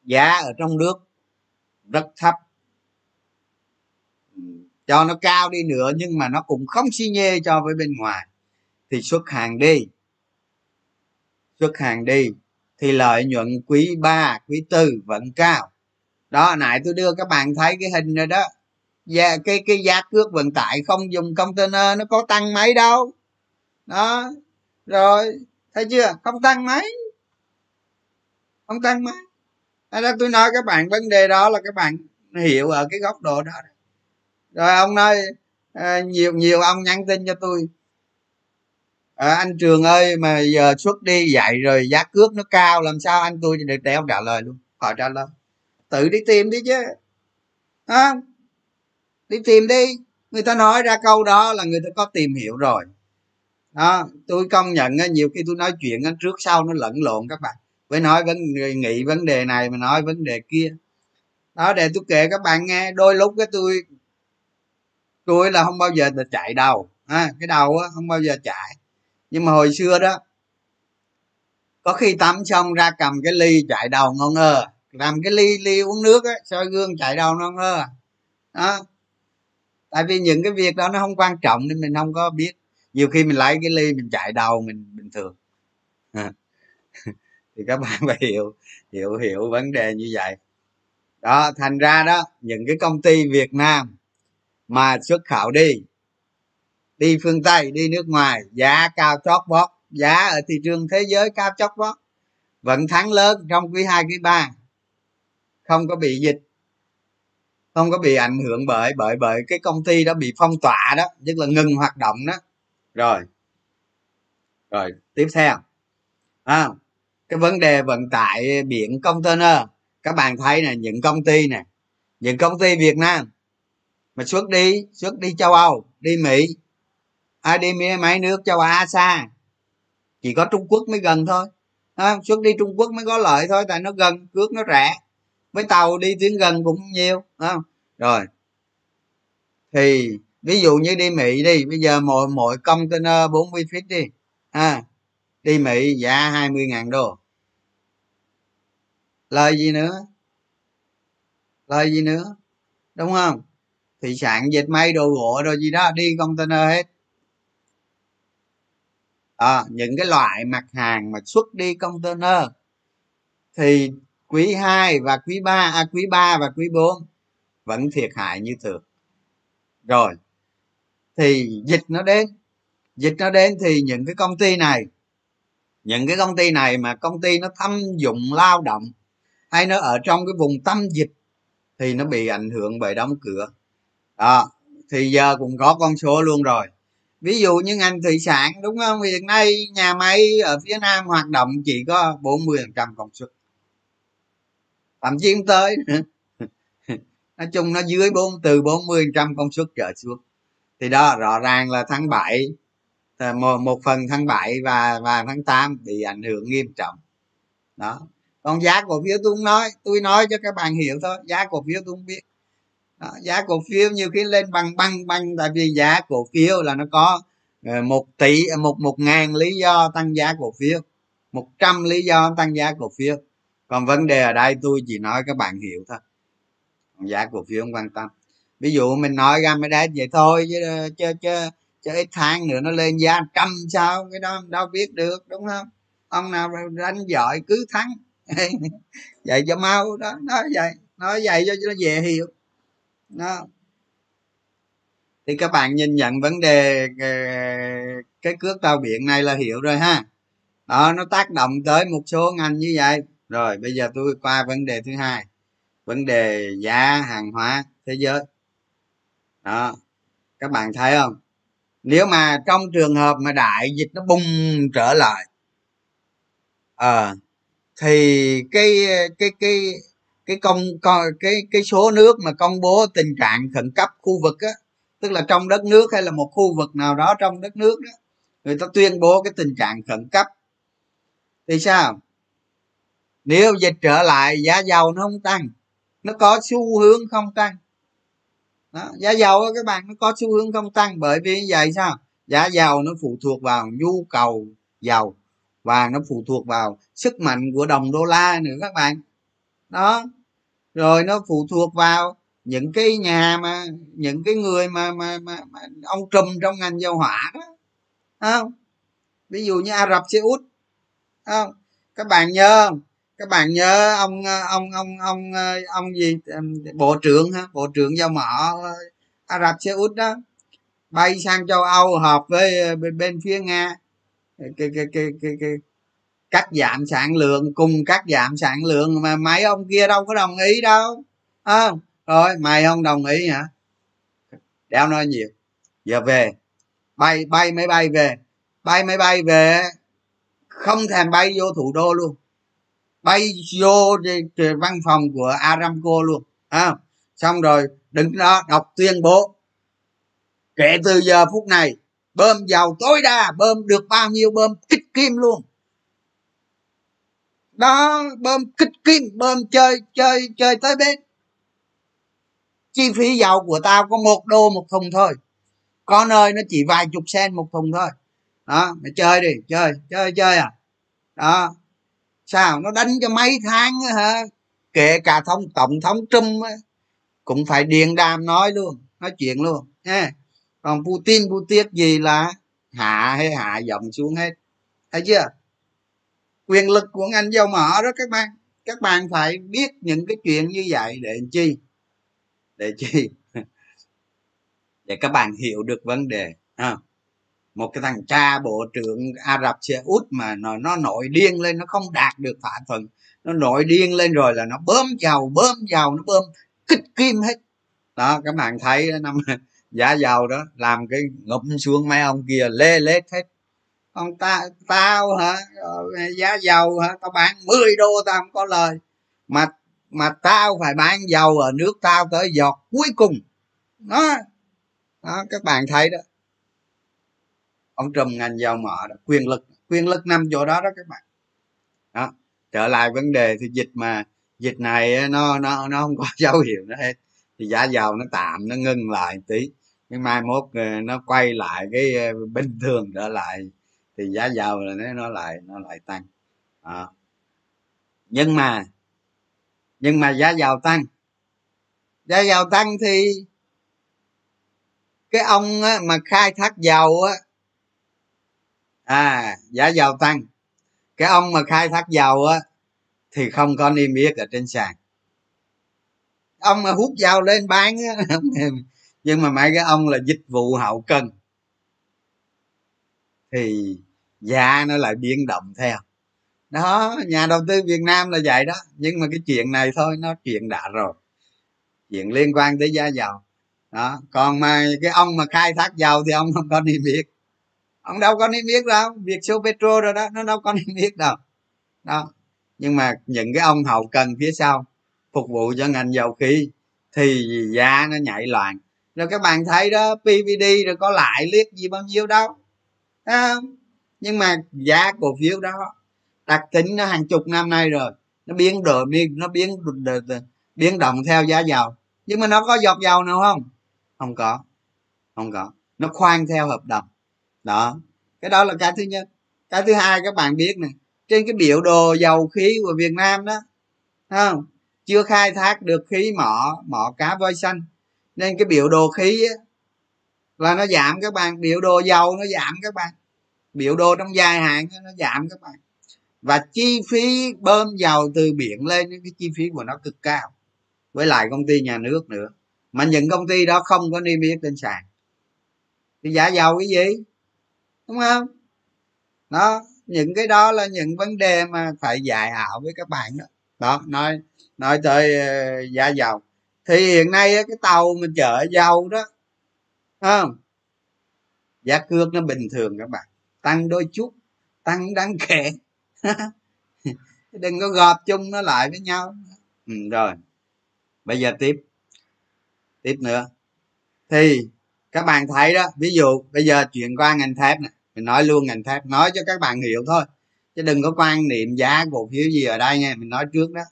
Giá ở trong nước rất thấp cho nó cao đi nữa nhưng mà nó cũng không xi nhê cho với bên ngoài. Thì xuất hàng đi. Xuất hàng đi thì lợi nhuận quý 3, quý tư vẫn cao. Đó nãy tôi đưa các bạn thấy cái hình rồi đó. Giá cái cái giá cước vận tải không dùng container nó có tăng mấy đâu. Đó rồi thấy chưa? Không tăng mấy. Không tăng mấy. Đó tôi nói các bạn vấn đề đó là các bạn hiểu ở cái góc độ đó rồi ông nói à, nhiều nhiều ông nhắn tin cho tôi. À, anh trường ơi mà giờ xuất đi dạy rồi giá cước nó cao làm sao anh tôi được ông trả lời luôn? Họ trả lời tự đi tìm đi chứ. À, đi tìm đi. Người ta nói ra câu đó là người ta có tìm hiểu rồi. Đó tôi công nhận nhiều khi tôi nói chuyện trước sau nó lẫn lộn các bạn. Với nói vấn nghĩ vấn đề này mà nói vấn đề kia. Đó để tôi kể các bạn nghe. Đôi lúc cái tôi tôi là không bao giờ là chạy đầu à, cái đầu á không bao giờ chạy. Nhưng mà hồi xưa đó có khi tắm xong ra cầm cái ly chạy đầu ngon ngơ. Làm cái ly ly uống nước á soi gương chạy đầu ngon ngơ. Đó. Tại vì những cái việc đó nó không quan trọng nên mình không có biết. Nhiều khi mình lấy cái ly mình chạy đầu mình bình thường. À. thì các bạn phải hiểu hiểu hiểu vấn đề như vậy. Đó thành ra đó những cái công ty việt nam mà xuất khẩu đi. Đi phương tây đi nước ngoài giá cao chót vót. Giá ở thị trường thế giới cao chót vót. Vẫn thắng lớn trong quý 2 quý 3 không có bị dịch. Không có bị ảnh hưởng bởi bởi bởi cái công ty đó bị phong tỏa đó. Tức là ngừng hoạt động đó. Rồi. Rồi tiếp theo. À, cái vấn đề vận tải biển container. Các bạn thấy nè những công ty này những công ty việt nam mà xuất đi xuất đi châu âu đi mỹ. Ai đi mấy nước châu á xa chỉ có trung quốc mới gần thôi. À, xuất đi trung quốc mới có lợi thôi tại nó gần cước nó rẻ. Với tàu đi tuyến gần cũng nhiều à, rồi. Thì ví dụ như đi mỹ đi bây giờ mỗi mỗi container 40 feet đi à, đi mỹ giá 20 ngàn đô. Lời gì nữa? Lời gì nữa? Đúng không? Thị sản dệt may đồ gỗ rồi gì đó đi container hết. À, những cái loại mặt hàng mà xuất đi container thì quý 2 và quý 3 à, quý 3 và quý 4 vẫn thiệt hại như thường. Rồi thì dịch nó đến. Dịch nó đến thì những cái công ty này những cái công ty này mà công ty nó thâm dụng lao động hay nó ở trong cái vùng tâm dịch thì nó bị ảnh hưởng bởi đóng cửa đó thì giờ cũng có con số luôn rồi. Ví dụ như ngành thủy sản đúng không? Hiện nay nhà máy ở phía nam hoạt động chỉ có 40 trăm công suất. Thậm chí không tới. Nói chung nó dưới bốn từ 40 trăm công suất trở xuống. Thì đó rõ ràng là tháng 7 ờ, một, một phần tháng 7 và và tháng 8 bị ảnh hưởng nghiêm trọng. Đó. Còn giá cổ phiếu tôi không nói tôi nói cho các bạn hiểu thôi giá cổ phiếu tôi không biết đó, giá cổ phiếu nhiều khi lên bằng băng băng tại vì giá cổ phiếu là nó có ờ, một tỷ ờ, một một ngàn lý do tăng giá cổ phiếu một trăm lý do tăng giá cổ phiếu. Còn vấn đề ở đây tôi chỉ nói các bạn hiểu thôi. Còn giá cổ phiếu không quan tâm. Ví dụ mình nói ra mới đấy vậy thôi chứ ờ, chứ chứ, chứ ít tháng nữa nó lên giá trăm sao cái đó đâu biết được đúng không? Ông nào đánh giỏi cứ thắng. Vậy cho mau đó nói vậy nói vậy cho nó dễ hiểu đó. Thì các bạn nhìn nhận vấn đề ờ, cái cước tàu biển này là hiểu rồi ha. Đó nó tác động tới một số ngành như vậy. Rồi bây giờ tôi qua vấn đề thứ hai vấn đề giá hàng hóa thế giới. Đó các bạn thấy không? Nếu mà trong trường hợp mà đại dịch nó bùng trở lại à, thì cái cái cái cái công cái cái số nước mà công bố tình trạng khẩn cấp khu vực á tức là trong đất nước hay là một khu vực nào đó trong đất nước đó người ta tuyên bố cái tình trạng khẩn cấp. Thì sao? Nếu dịch trở lại giá dầu nó không tăng nó có xu hướng không tăng. Đó, giá dầu các bạn nó có xu hướng không tăng bởi vì vậy sao? Giá dầu nó phụ thuộc vào nhu cầu dầu và nó phụ thuộc vào sức mạnh của đồng đô la nữa các bạn. Đó rồi nó phụ thuộc vào những cái nhà mà những cái người mà mà, mà, mà ông trùm trong ngành dầu hỏa đó. Không? Ví dụ như ả rập xê út. Không? Các bạn nhớ không? Các bạn nhớ ông ông ông ông ông gì? Bộ trưởng ha bộ trưởng dầu mỏ ả rập xê út đó. Bay sang châu âu họp với bên, bên phía nga. Cái cái cái cái, cái cắt giảm sản lượng cùng cắt giảm sản lượng mà mấy ông kia đâu có đồng ý đâu à, rồi mày không đồng ý hả? Đeo nói nhiều. Giờ về. Bay bay máy bay về. Bay máy bay về. Không thèm bay vô thủ đô luôn. Bay vô văn phòng của aramco luôn à, xong rồi đứng đó đọc tuyên bố. Kể từ giờ phút này bơm dầu tối đa bơm được bao nhiêu bơm? Kích kim luôn đó, bơm kích kim bơm chơi chơi chơi tới bên chi phí dầu của tao có một đô một thùng thôi. Có nơi nó chỉ vài chục sen một thùng thôi. Đó, mày chơi đi, chơi chơi chơi à. Đó. Sao, nó đánh cho mấy tháng hả? Kể cả thông, tổng thống trump cũng phải điện đàm nói luôn, nói chuyện luôn nha còn putin putin gì là hạ hay hạ giọng xuống hết. Thấy chưa? Quyền lực của ngành dầu mỏ đó các bạn. Các bạn phải biết những cái chuyện như vậy để chi? Để chi? Để các bạn hiểu được vấn đề. À, một cái thằng cha bộ trưởng ả rập xê út mà nó nó nổi điên lên nó không đạt được thỏa thuận. Nó nổi điên lên rồi là nó bơm dầu bơm dầu nó bơm kích kim hết. Đó các bạn thấy năm giá dầu đó làm cái ngụm xuống mấy ông kia lê lết hết còn ta, tao hả? Giá dầu hả? Tao bán 10 đô, tao không có lời. Mà mà tao phải bán dầu ở nước tao tới giọt cuối cùng. Đó. Đó, các bạn thấy đó. Ông trùm ngành dầu mỏ đó, quyền lực quyền lực nằm chỗ đó đó các bạn. Đó. Trở lại vấn đề thì dịch mà, dịch này nó nó nó không có dấu hiệu nữa hết. Thì giá dầu nó tạm, nó ngưng lại tí. Nhưng mai mốt ờ, nó quay lại cái ờ, bình thường trở lại thì giá dầu là nó nó lại nó lại tăng. Đó. nhưng mà nhưng mà giá dầu tăng. Giá dầu tăng thì cái ông á, mà khai thác dầu á à giá dầu tăng. Cái ông mà khai thác dầu á thì không có niêm yết ở trên sàn. Ông mà hút dầu lên bán á nhưng mà mấy cái ông là dịch vụ hậu cần. Thì giá nó lại biến động theo. Đó, nhà đầu tư việt nam là vậy đó. Nhưng mà cái chuyện này thôi, nó chuyện đã rồi. Chuyện liên quan tới giá dầu. Đó, còn mà cái ông mà khai thác dầu thì ông không có niêm yết. Ông đâu có niêm yết đâu, việc số petro rồi đó, nó đâu có niêm yết đâu. Đó, nhưng mà những cái ông hậu cần phía sau phục vụ cho ngành dầu khí thì giá nó nhảy loạn. Rồi các bạn thấy đó pvd rồi có lại liếc gì bao nhiêu đâu. Không? Nhưng mà giá cổ phiếu đó đặc tính nó hàng chục năm nay rồi. Nó biến đổi nó biến biến động theo giá dầu. Nhưng mà nó có giọt dầu nào không? Không có. Không có. Nó khoan theo hợp đồng. Đó. Cái đó là cái thứ nhất. Cái thứ hai các bạn biết này. Trên cái biểu đồ dầu khí của việt nam đó không? Chưa khai thác được khí mỏ mỏ cá voi xanh. Nên cái biểu đồ khí á, là nó giảm các bạn. Biểu đồ dầu nó giảm các bạn biểu đồ trong dài hạn nó giảm các bạn. Và chi phí bơm dầu từ biển lên cái chi phí của nó cực cao. Với lại công ty nhà nước nữa. Mà những công ty đó không có niêm yết trên sàn. Thì giá dầu cái gì? Đúng không? Đó những cái đó là những vấn đề mà phải dạy ảo với các bạn đó. Đó nói nói tới uh, giá dầu. Thì hiện nay cái tàu mình chở dầu đó không? Giá cước nó bình thường các bạn tăng đôi chút tăng đáng kể. Đừng có gọp chung nó lại với nhau. Ừ, rồi. Bây giờ tiếp. Tiếp nữa. Thì các bạn thấy đó ví dụ bây giờ chuyển qua ngành thép này mình nói luôn ngành thép nói cho các bạn hiểu thôi. Chứ đừng có quan niệm giá cổ phiếu gì ở đây nha mình nói trước đó.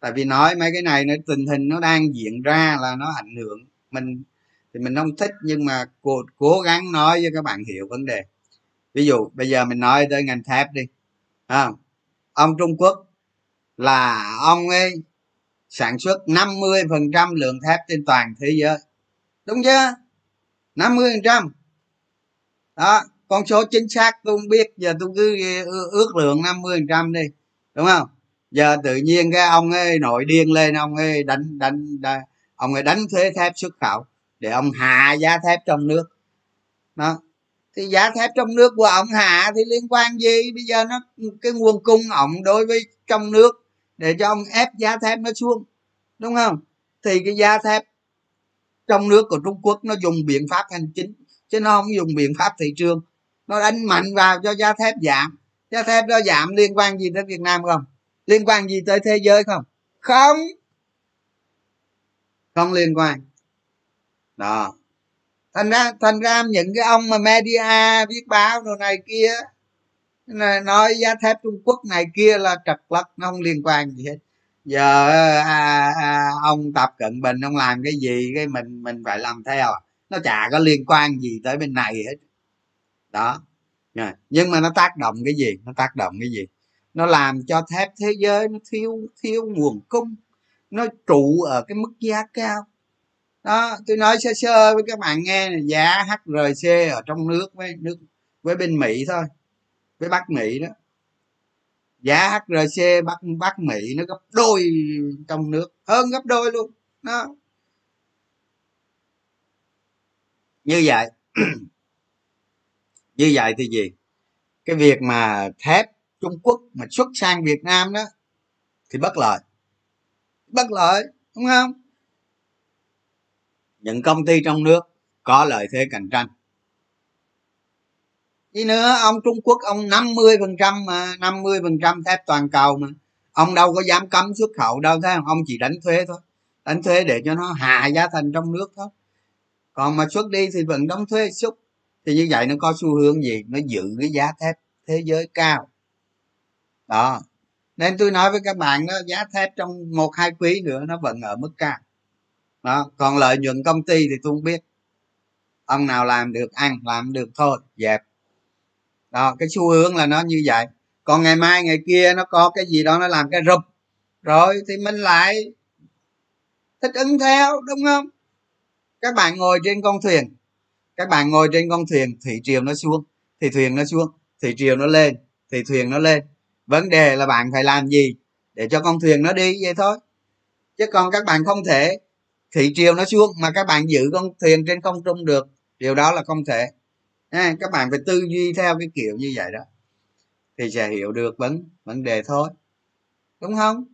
Tại vì nói mấy cái này nó tình hình nó đang diễn ra là nó ảnh hưởng mình thì mình không thích nhưng mà cố, cố gắng nói cho các bạn hiểu vấn đề ví dụ bây giờ mình nói tới ngành thép đi à, ông trung quốc là ông ấy sản xuất 50% lượng thép trên toàn thế giới. Đúng chưa? 50%, đó con số chính xác tôi không biết giờ tôi cứ ước lượng 50% đi đúng không? Giờ tự nhiên cái ông ấy nổi điên lên ông ấy đánh đánh, đánh ông ấy đánh thuế thép xuất khẩu để ông hạ giá thép trong nước. Đó thì giá thép trong nước của ông hạ thì liên quan gì? Bây giờ nó, cái nguồn cung ổng đối với trong nước để cho ông ép giá thép nó xuống, đúng không? Thì cái giá thép trong nước của trung quốc nó dùng biện pháp hành chính, chứ nó không dùng biện pháp thị trường. Nó đánh mạnh vào cho giá thép giảm. Giá thép đó giảm liên quan gì tới việt nam không? Liên quan gì tới thế giới không? Không! Không liên quan. Đó thành ra thành ra những cái ông mà media viết báo đồ này kia. Nói giá thép trung quốc này kia là trật lật nó không liên quan gì hết. Giờ à, à, ông tập cận bình ông làm cái gì cái mình mình phải làm theo. Nó chả có liên quan gì tới bên này hết. Đó. Nhưng mà nó tác động cái gì? Nó tác động cái gì? Nó làm cho thép thế giới nó thiếu thiếu nguồn cung. Nó trụ ở cái mức giá cao đó, tôi nói sơ sơ với các bạn nghe là giá HRC ở trong nước với nước, với bên Mỹ thôi, với Bắc Mỹ đó. Giá HRC Bắc Bắc Mỹ nó gấp đôi trong nước, hơn gấp đôi luôn, đó. Như vậy như vậy thì gì? Cái việc mà thép trung quốc mà xuất sang việt nam đó thì bất lợi. Bất lợi, đúng không? Những công ty trong nước có lợi thế cạnh tranh. Gì nữa, ông trung quốc, ông 50 phần trăm mà 50 phần trăm thép toàn cầu mà. Ông đâu có dám cấm xuất khẩu đâu thế không? Ông chỉ đánh thuế thôi. Đánh thuế để cho nó hạ giá thành trong nước thôi. Còn mà xuất đi thì vẫn đóng thuế xuất thì như vậy nó có xu hướng gì? Nó giữ cái giá thép thế giới cao. Đó. Nên tôi nói với các bạn đó, giá thép trong một, hai quý nữa nó vẫn ở mức cao đó, còn lợi nhuận công ty thì tôi không biết. Ông nào làm được, ăn làm được thôi, dẹp. Đó, cái xu hướng là nó như vậy. Còn ngày mai, ngày kia nó có cái gì đó, nó làm cái rụp. Rồi thì mình lại thích ứng theo, đúng không? Các bạn ngồi trên con thuyền. Các bạn ngồi trên con thuyền, thủy triều nó xuống. Thì thuyền nó xuống, thủy triều nó lên, thì thuyền nó lên. Vấn đề là bạn phải làm gì để cho con thuyền nó đi vậy thôi. Chứ còn các bạn không thể thủy triều nó xuống mà các bạn giữ con thuyền trên không trung được điều đó là không thể. À, các bạn phải tư duy theo cái kiểu như vậy đó. Thì sẽ hiểu được vấn vấn đề thôi. Đúng không?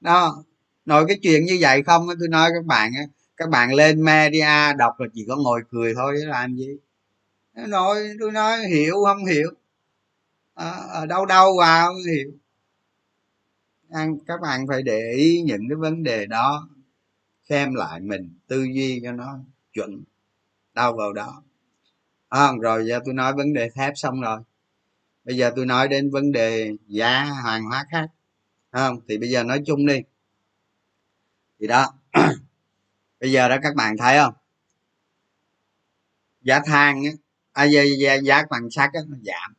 Đó nói cái chuyện như vậy không tôi nói các bạn các bạn lên media đọc là chỉ có ngồi cười thôi chứ làm gì? Nói tôi nói hiểu không hiểu? À, ở đâu đâu vào hiểu. Các bạn phải để ý những cái vấn đề đó xem lại mình tư duy cho nó chuẩn đâu vào đó. À, rồi giờ tôi nói vấn đề thép xong rồi. Bây giờ tôi nói đến vấn đề giá hàng hóa khác. Không? Thì bây giờ nói chung đi. Thì đó. Bây giờ đó các bạn thấy không? Giá than á à, giá, giá, giá bằng sắt nó giảm.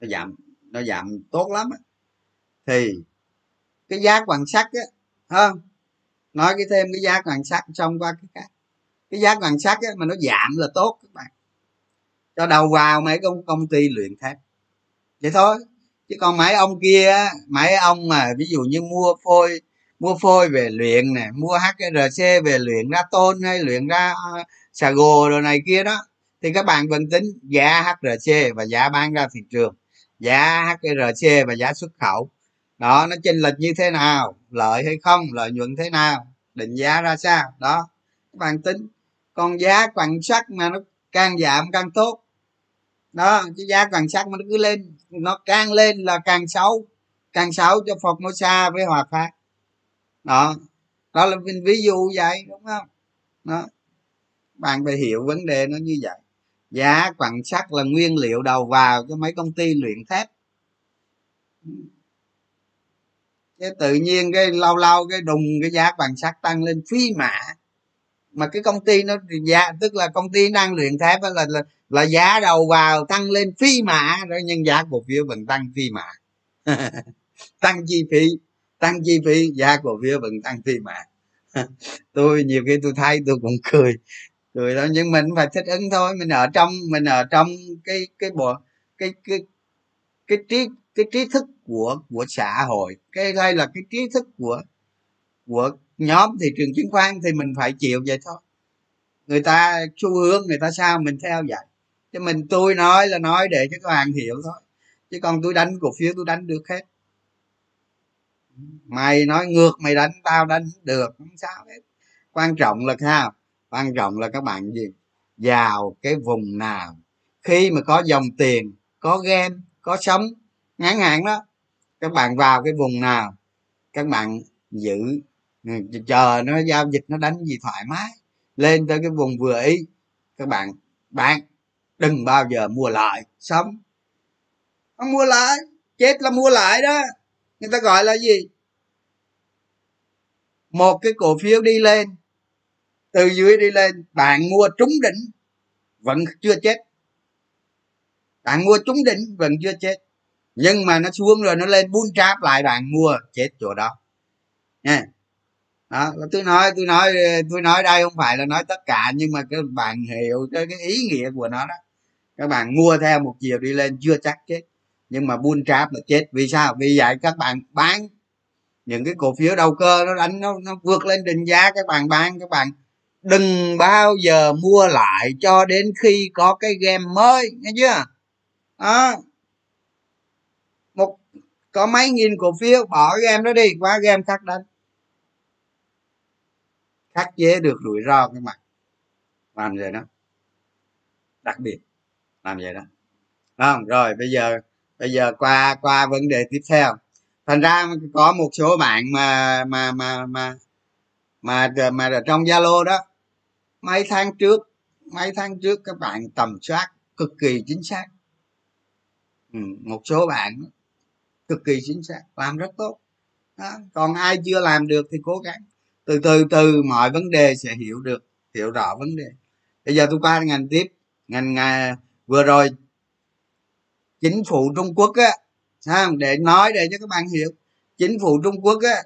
Nó giảm nó giảm tốt lắm á. thì cái giá bằng sắt á không? Nói cái thêm cái giá quan sắt xong qua cái cái cái giá quan sắt á, mà nó giảm là tốt các bạn. Cho đầu vào mấy công công ty luyện thép. Vậy thôi. Chứ còn mấy ông kia mấy ông mà ví dụ như mua phôi mua phôi về luyện nè mua HRC về luyện ra tôn hay luyện ra ờ, xà gồ đồ này kia đó thì các bạn vẫn tính giá HRC và giá bán ra thị trường. Giá HRC và giá xuất khẩu đó, nó chênh lệch như thế nào, lợi hay không, lợi nhuận thế nào, định giá ra sao. Đó các bạn tính. Còn giá quan sắt mà nó càng giảm càng tốt. Đó chứ giá quặng sắt mà nó cứ lên, nó càng lên là càng xấu càng xấu cho Formosa với Hòa Phát. Đó đó là mình ví dụ vậy, đúng không? Đó, bạn phải hiểu vấn đề nó như vậy. Giá quặng sắt là nguyên liệu đầu vào cho mấy công ty luyện thép cái tự nhiên cái lâu lâu cái đùng cái giá bằng sắt tăng lên phi mã. Mà cái công ty nó giá tức là công ty đang luyện thép là là, là giá đầu vào tăng lên phi mã rồi nhưng giá cổ phiếu vẫn tăng phi mã. Tăng chi phí tăng chi phí giá cổ phiếu vẫn tăng phi mã. Tôi nhiều khi tôi thấy tôi cũng cười cười đó nhưng mình phải thích ứng thôi. Mình ở trong mình ở trong cái cái bộ cái cái cái trí cái trí thức của của xã hội. Cái đây là cái trí thức của của nhóm thị trường chứng khoán thì mình phải chịu vậy thôi. Người ta xu hướng, người ta sao mình theo vậy. Chứ mình, tôi nói là nói để cho các bạn hiểu thôi. Chứ còn tôi đánh cổ phiếu tôi đánh được hết. Mày nói ngược, mày đánh, tao đánh được, không sao hết. Quan trọng là sao quan trọng là các bạn gì? Vào cái vùng nào. Khi mà có dòng tiền, có game có sống ngắn hạn đó các bạn vào cái vùng nào, các bạn giữ. Chờ nó giao dịch, nó đánh gì thoải mái. Lên tới cái vùng vừa ý, các bạn bạn đừng bao giờ mua lại, sống. Không mua lại, chết là mua lại đó. Người ta gọi là gì? Một cái cổ phiếu đi lên, từ dưới đi lên, bạn mua trúng đỉnh, vẫn chưa chết. Bạn mua trúng đỉnh, vẫn chưa chết nhưng mà nó xuống rồi nó lên bún tráp lại bạn mua chết chỗ đó. Nha. Đó tôi nói tôi nói tôi nói đây không phải là nói tất cả nhưng mà các bạn hiểu cái, cái ý nghĩa của nó đó. Các bạn mua theo một chiều đi lên chưa chắc chết nhưng mà buôn trap là chết. Vì sao? Vì vậy các bạn bán những cái cổ phiếu đầu cơ nó đánh nó, nó vượt lên định giá các bạn bán các bạn đừng bao giờ mua lại cho đến khi có cái game mới nghe chưa? Đó có mấy nghìn cổ phiếu bỏ game đó đi qua game khác đánh. Khắc chế được rủi ro các bạn làm vậy đó. Đặc biệt. Làm vậy đó. Không rồi bây giờ bây giờ qua qua vấn đề tiếp theo. Thành ra có một số bạn mà mà mà mà mà mà ở trong zalo đó mấy tháng trước mấy tháng trước các bạn tầm soát cực kỳ chính xác. Ừ, một số bạn cực kỳ chính xác, làm rất tốt. Đó. còn ai chưa làm được thì cố gắng. Từ từ từ mọi vấn đề sẽ hiểu được, hiểu rõ vấn đề. Bây giờ tôi qua ngành tiếp. Ngành ngành vừa rồi chính phủ trung quốc á, sao để nói để cho các bạn hiểu. Chính phủ trung quốc á,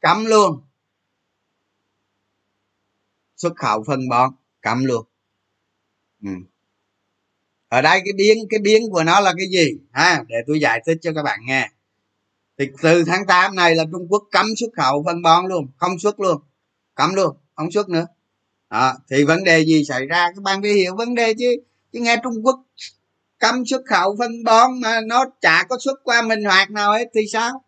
cấm luôn. Xuất khẩu phân bón, cấm luôn. Ừ ở đây cái biến cái biến của nó là cái gì? Ha để tôi giải thích cho các bạn nghe. Thì từ tháng 8 này là trung quốc cấm xuất khẩu phân bón luôn không xuất luôn cấm luôn không xuất nữa. À, thì vấn đề gì xảy ra? Các bạn phải hiểu vấn đề chứ. Chứ nghe trung quốc cấm xuất khẩu phân bón mà nó chả có xuất qua mình hoạt nào hết thì sao?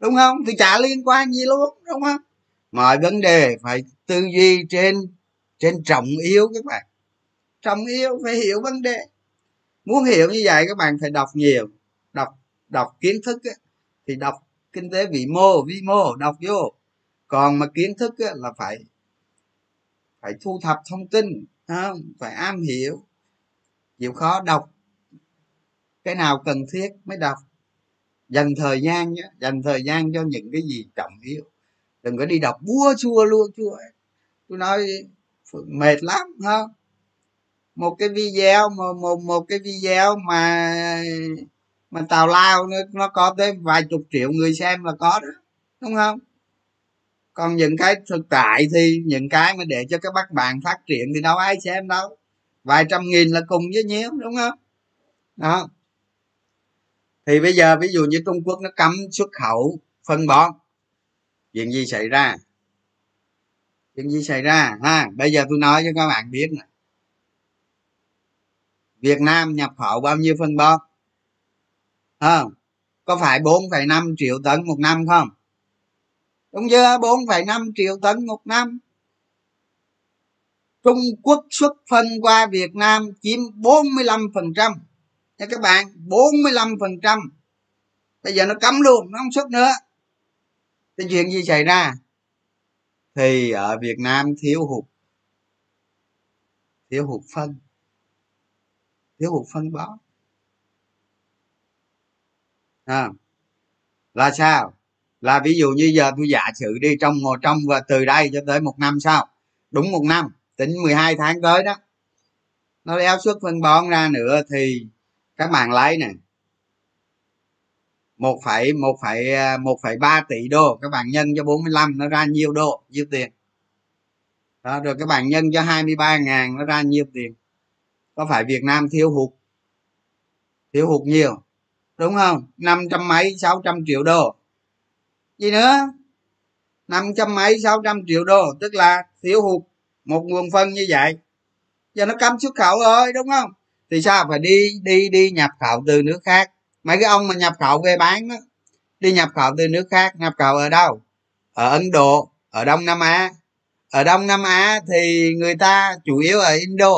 Đúng không? Thì chả liên quan gì luôn đúng không? Mọi vấn đề phải tư duy trên trên trọng yếu các bạn trọng yêu phải hiểu vấn đề. Muốn hiểu như vậy các bạn phải đọc nhiều. Đọc đọc kiến thức ấy, thì đọc kinh tế vĩ mô vi mô đọc vô. Còn mà kiến thức ấy, là phải phải thu thập thông tin không? Phải am hiểu. Chịu khó đọc. Cái nào cần thiết mới đọc. Dành thời gian nhé dành thời gian cho những cái gì trọng yếu. Đừng có đi đọc búa chua luôn chua tôi nói mệt lắm không? Một cái video một một, một cái video mà mà tào lao nó, nó có tới vài chục triệu người xem là có đó đúng không? Còn những cái thực tại thì những cái mà để cho các bác bạn phát triển thì đâu ai xem đâu. Vài trăm nghìn là cùng với nhiêu đúng không? Đó. Thì bây giờ ví dụ như trung quốc nó cấm xuất khẩu phân bón chuyện gì xảy ra? Chuyện gì xảy ra ha? Bây giờ tôi nói cho các bạn biết này việt nam nhập khẩu bao nhiêu phân bón? Không? Có phải 4,5 triệu tấn một năm không? Đúng chưa? 4,5 triệu tấn một năm. Trung Quốc xuất phân qua Việt Nam chiếm 45% nha các bạn 45% bây giờ nó cấm luôn nó không xuất nữa. Cái chuyện gì xảy ra? Thì ở Việt Nam thiếu hụt. Thiếu hụt phân thiếu hụt phân bón. À, là sao? Là ví dụ như giờ tôi giả sử đi trong một trong và từ đây cho tới một năm sau. Đúng một năm tính 12 tháng tới đó. Nó đéo xuất phân bón ra nữa thì các bạn lấy nè. Một phẩy một phẩy à, một phẩy ba tỷ đô. Các bạn nhân cho 45 nó ra nhiêu đô? Nhiêu tiền? Đó rồi các bạn nhân cho 23 ngàn nó ra nhiêu tiền? Có phải Việt Nam thiếu hụt? Thiếu hụt nhiều, đúng không? Năm trăm mấy, sáu trăm triệu đô. Gì nữa? Năm trăm mấy, sáu trăm triệu đô, tức là thiếu hụt một nguồn phân như vậy. Giờ nó cấm xuất khẩu rồi, đúng không? Thì sao phải đi đi đi nhập khẩu từ nước khác? Mấy cái ông mà nhập khẩu về bán đó, đi nhập khẩu từ nước khác, nhập khẩu ở đâu? Ở ấn độ, ở đông nam á. Ở đông nam á thì người ta chủ yếu ở indo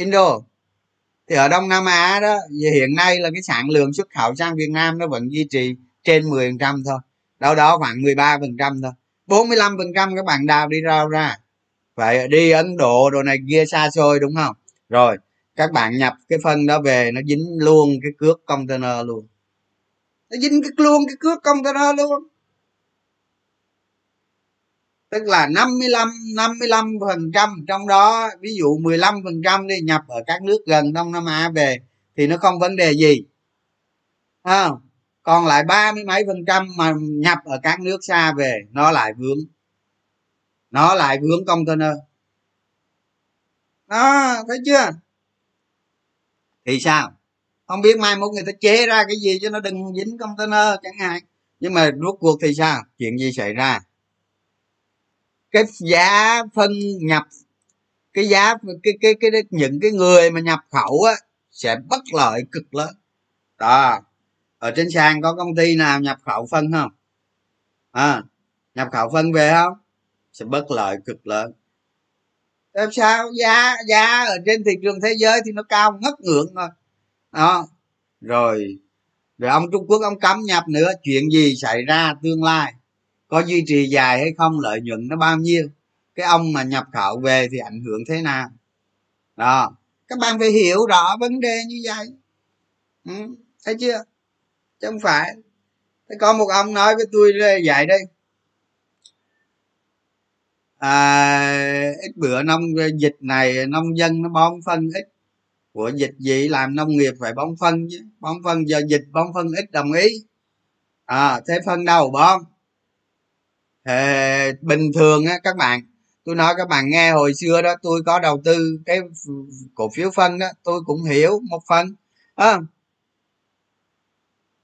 indo. Thì ở đông nam á đó hiện nay là cái sản lượng xuất khẩu sang việt nam nó vẫn duy trì trên 10% thôi. Đâu đó khoảng 13% thôi. 45% các bạn đào đi rau ra. Phải đi ấn độ đồ này kia xa xôi đúng không? Rồi, các bạn nhập cái phân đó về, nó dính luôn cái cước container luôn. Nó dính cái luôn cái cước container luôn tức là 55 55 phần trăm trong đó ví dụ 15 phần trăm đi nhập ở các nước gần đông nam á về thì nó không vấn đề gì. À, còn lại ba mươi mấy phần trăm mà nhập ở các nước xa về nó lại vướng. Nó lại vướng container. Đó thấy chưa? Thì sao? Không biết mai mốt người ta chế ra cái gì cho nó đừng dính container chẳng hạn. Nhưng mà rốt cuộc thì sao? Chuyện gì xảy ra? Cái giá phân nhập cái giá cái cái cái, cái những cái người mà nhập khẩu á sẽ bất lợi cực lớn. Đó. Ở trên sàn có công ty nào nhập khẩu phân không? À, nhập khẩu phân về không? Sẽ bất lợi cực lớn. Làm sao? Giá giá ở trên thị trường thế giới thì nó cao ngất ngưỡng thôi. Đó. Rồi rồi ông trung quốc ông cấm nhập nữa chuyện gì xảy ra tương lai? Có duy trì dài hay không lợi nhuận nó bao nhiêu? Cái ông mà nhập khẩu về thì ảnh hưởng thế nào? Đó. Các bạn phải hiểu rõ vấn đề như vậy. Ừ, thấy chưa? Chứ không phải. Thế có một ông nói với tôi vậy đây. À, ít bữa nông dịch này nông dân nó bón phân ít. Của dịch gì? Làm nông nghiệp phải bón phân chứ. Bón phân giờ dịch bón phân ít đồng ý. À thế phân đâu bón? Thì bình thường á các bạn tôi nói các bạn nghe hồi xưa đó tôi có đầu tư cái cổ phiếu phân đó tôi cũng hiểu một phần. À,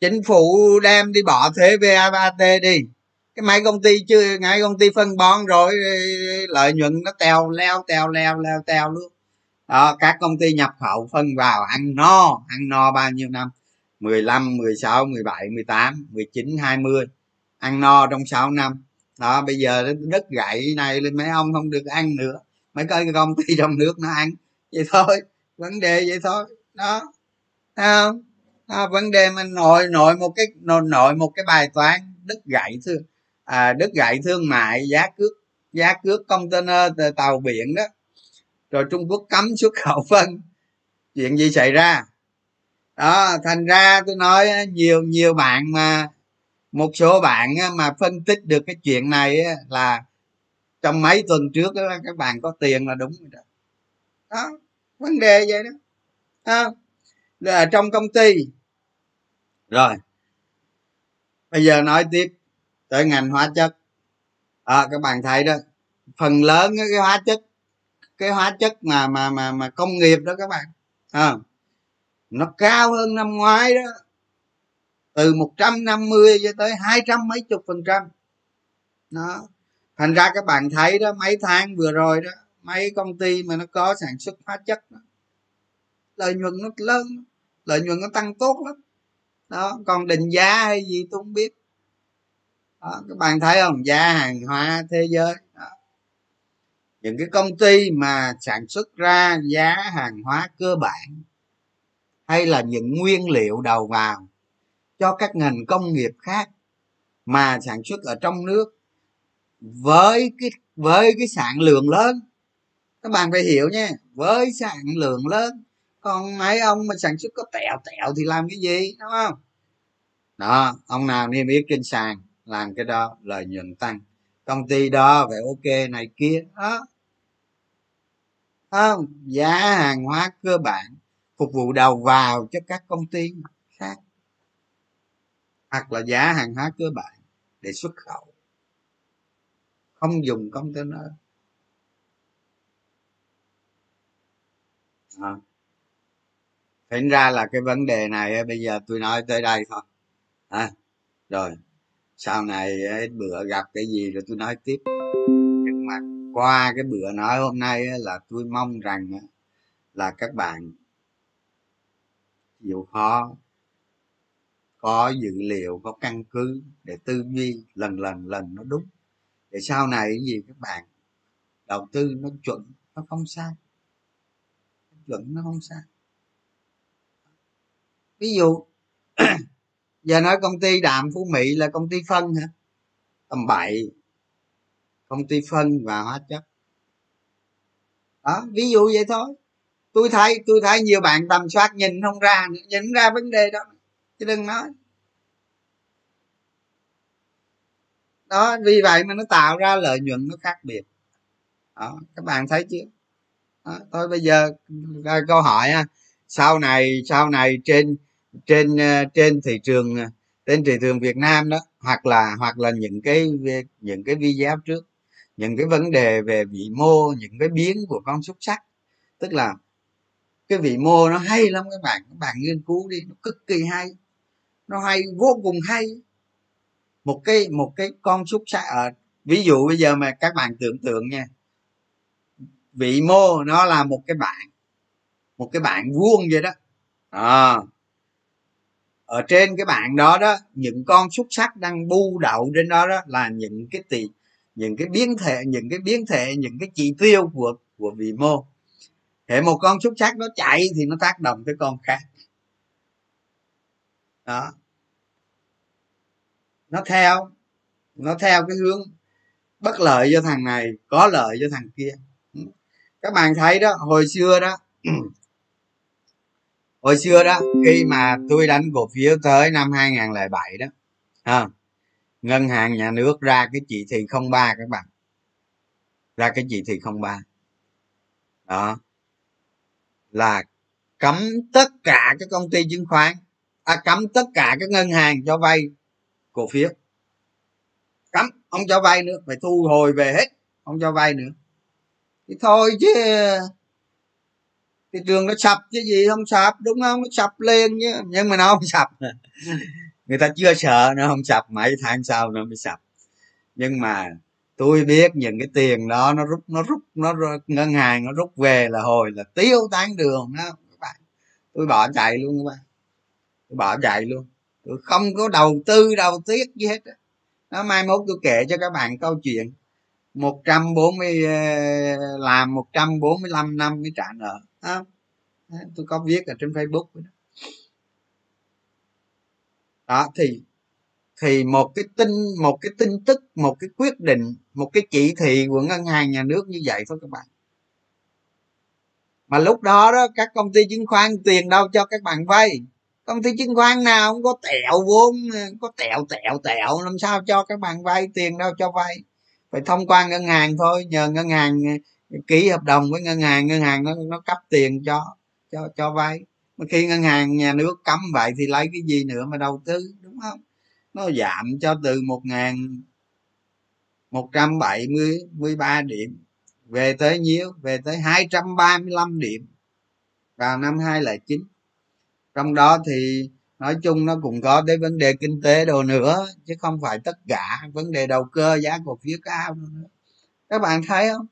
chính phủ đem đi bỏ thuế vat đi. Cái mấy công ty chưa ngay công ty phân bón rồi lợi nhuận nó tèo leo tèo leo leo tèo luôn. Đó các công ty nhập khẩu phân vào ăn no ăn no bao nhiêu năm? 15, 16, 17, 18, 19, 20 ăn no trong 6 năm đó bây giờ đất gậy này lên mấy ông không được ăn nữa. Mấy cái công ty trong nước nó ăn. Vậy thôi vấn đề vậy thôi. Đó Thấy không? À, vấn đề mà nội nội một cái nội, nội một cái bài toán đất gậy thương à, đất gậy thương mại giá cước giá cước container tàu biển đó. Rồi trung quốc cấm xuất khẩu phân. Chuyện gì xảy ra? Đó thành ra tôi nói nhiều nhiều bạn mà một số bạn mà phân tích được cái chuyện này là trong mấy tuần trước đó, các bạn có tiền là đúng rồi đó. Đó vấn đề vậy đó. À, là trong công ty. Rồi. Bây giờ nói tiếp tới ngành hóa chất. À, các bạn thấy đó phần lớn cái hóa chất cái hóa chất mà mà mà mà công nghiệp đó các bạn. À, nó cao hơn năm ngoái đó từ 150 cho tới hai trăm mấy chục phần trăm. Đó. Thành ra các bạn thấy đó mấy tháng vừa rồi đó mấy công ty mà nó có sản xuất hóa chất đó, lợi nhuận nó lớn lợi nhuận nó tăng tốt lắm. Đó còn định giá hay gì tôi không biết. Đó, các bạn thấy không? Giá hàng hóa thế giới. Đó. những cái công ty mà sản xuất ra giá hàng hóa cơ bản hay là những nguyên liệu đầu vào cho các ngành công nghiệp khác mà sản xuất ở trong nước với cái với cái sản lượng lớn. Các bạn phải hiểu nha, với sản lượng lớn, còn mấy ông mà sản xuất có tẹo tẹo thì làm cái gì, đúng không? Đó, ông nào niêm yết trên sàn, làm cái đó, lợi nhuận tăng. Công ty đó phải ok này kia, đó. Không, giá hàng hóa cơ bản phục vụ đầu vào cho các công ty khác hoặc là giá hàng hóa cơ bản để xuất khẩu. Không dùng container. À. thành ra là cái vấn đề này à, bây giờ tôi nói tới đây thôi. À, rồi. Sau này à, bữa gặp cái gì rồi tôi nói tiếp. Nhưng mà qua cái bữa nói hôm nay à, là tôi mong rằng là các bạn chịu khó có dữ liệu, có căn cứ để tư duy lần lần lần nó đúng. Để sau này cái gì các bạn đầu tư nó chuẩn, nó không sai. Chuẩn nó không sai. Ví dụ, giờ nói công ty đạm phú mỹ là công ty phân hả? Tầm bậy công ty phân và hóa chất. Đó, ví dụ vậy thôi. Tôi thấy tôi thấy nhiều bạn tầm soát nhìn không ra nhìn ra vấn đề đó chứ đừng nói. Đó vì vậy mà nó tạo ra lợi nhuận nó khác biệt. Đó, các bạn thấy chưa? Đó, thôi bây giờ ra câu hỏi ha. Sau này sau này trên trên ờ, trên thị trường ờ, trên thị trường Việt Nam đó hoặc là hoặc là những cái những cái video trước những cái vấn đề về vị mô những cái biến của con xúc sắc tức là cái vị mô nó hay lắm các bạn các bạn nghiên cứu đi nó cực kỳ hay nó hay vô cùng hay. Một cái một cái con xúc sắc ở à, ví dụ bây giờ mà các bạn tưởng tượng nha. Vị mô nó là một cái bạn một cái bạn vuông vậy đó. À, ở trên cái bạn đó đó những con xúc sắc đang bu đậu trên đó đó là những cái tỷ những cái biến thể những cái biến thể những cái chỉ tiêu của của vị mô. Hệ một con xúc sắc nó chạy thì nó tác động tới con khác đó. Nó theo nó theo cái hướng bất lợi cho thằng này có lợi cho thằng kia. Các bạn thấy đó hồi xưa đó hồi xưa đó khi mà tôi đánh cổ phiếu tới năm 2007 đó à, ngân hàng nhà nước ra cái chỉ thị 03 các bạn. Ra cái chỉ thị 03 đó. Là cấm tất cả các công ty chứng khoán à, cấm tất cả các ngân hàng cho vay cổ phiếu. Cấm không cho vay nữa phải thu hồi về hết không cho vay nữa. Thì thôi chứ thị trường nó sập chứ gì không sập đúng không? Nó sập lên chứ nhưng mà nó không sập. Người ta chưa sợ nó không sập mấy tháng sau nó mới sập. Nhưng mà tôi biết những cái tiền đó nó rút nó rút nó ngân hàng nó rút về là hồi là tiêu tán đường đó các bạn. Tôi bỏ chạy luôn các bạn tôi bỏ chạy luôn. Tôi không có đầu tư đầu tiết gì hết đó mai mốt tôi kể cho các bạn câu chuyện. 140 ờ, làm 145 năm mới trả nợ. Đó. tôi có viết ở trên facebook đó, đó thì thì một cái tin một cái tin tức một cái quyết định một cái chỉ thị của ngân hàng nhà nước như vậy thôi các bạn. Mà lúc đó đó các công ty chứng khoán tiền đâu cho các bạn vay công ty chứng khoán nào cũng có tẹo vốn, có tẹo tẹo tẹo. Làm sao cho các bạn vay, tiền đâu cho vay? Phải thông qua ngân hàng thôi, nhờ ngân hàng ờ, ký hợp đồng với ngân hàng ngân hàng nó nó cấp tiền cho cho cho vay. Mà khi ngân hàng, nhà nước cấm vậy thì lấy cái gì nữa mà đầu tư, đúng không? Nó giảm cho từ một ngàn một trăm bảy mươi mươi ba điểm về tới nhiêu? Về tới hai trăm ba mươi lăm điểm vào năm hai chín trong đó thì nói chung nó cũng có tới vấn đề kinh tế đồ nữa, chứ không phải tất cả. Vấn đề đầu cơ, giá cổ phiếu cao nữa. Các bạn thấy không?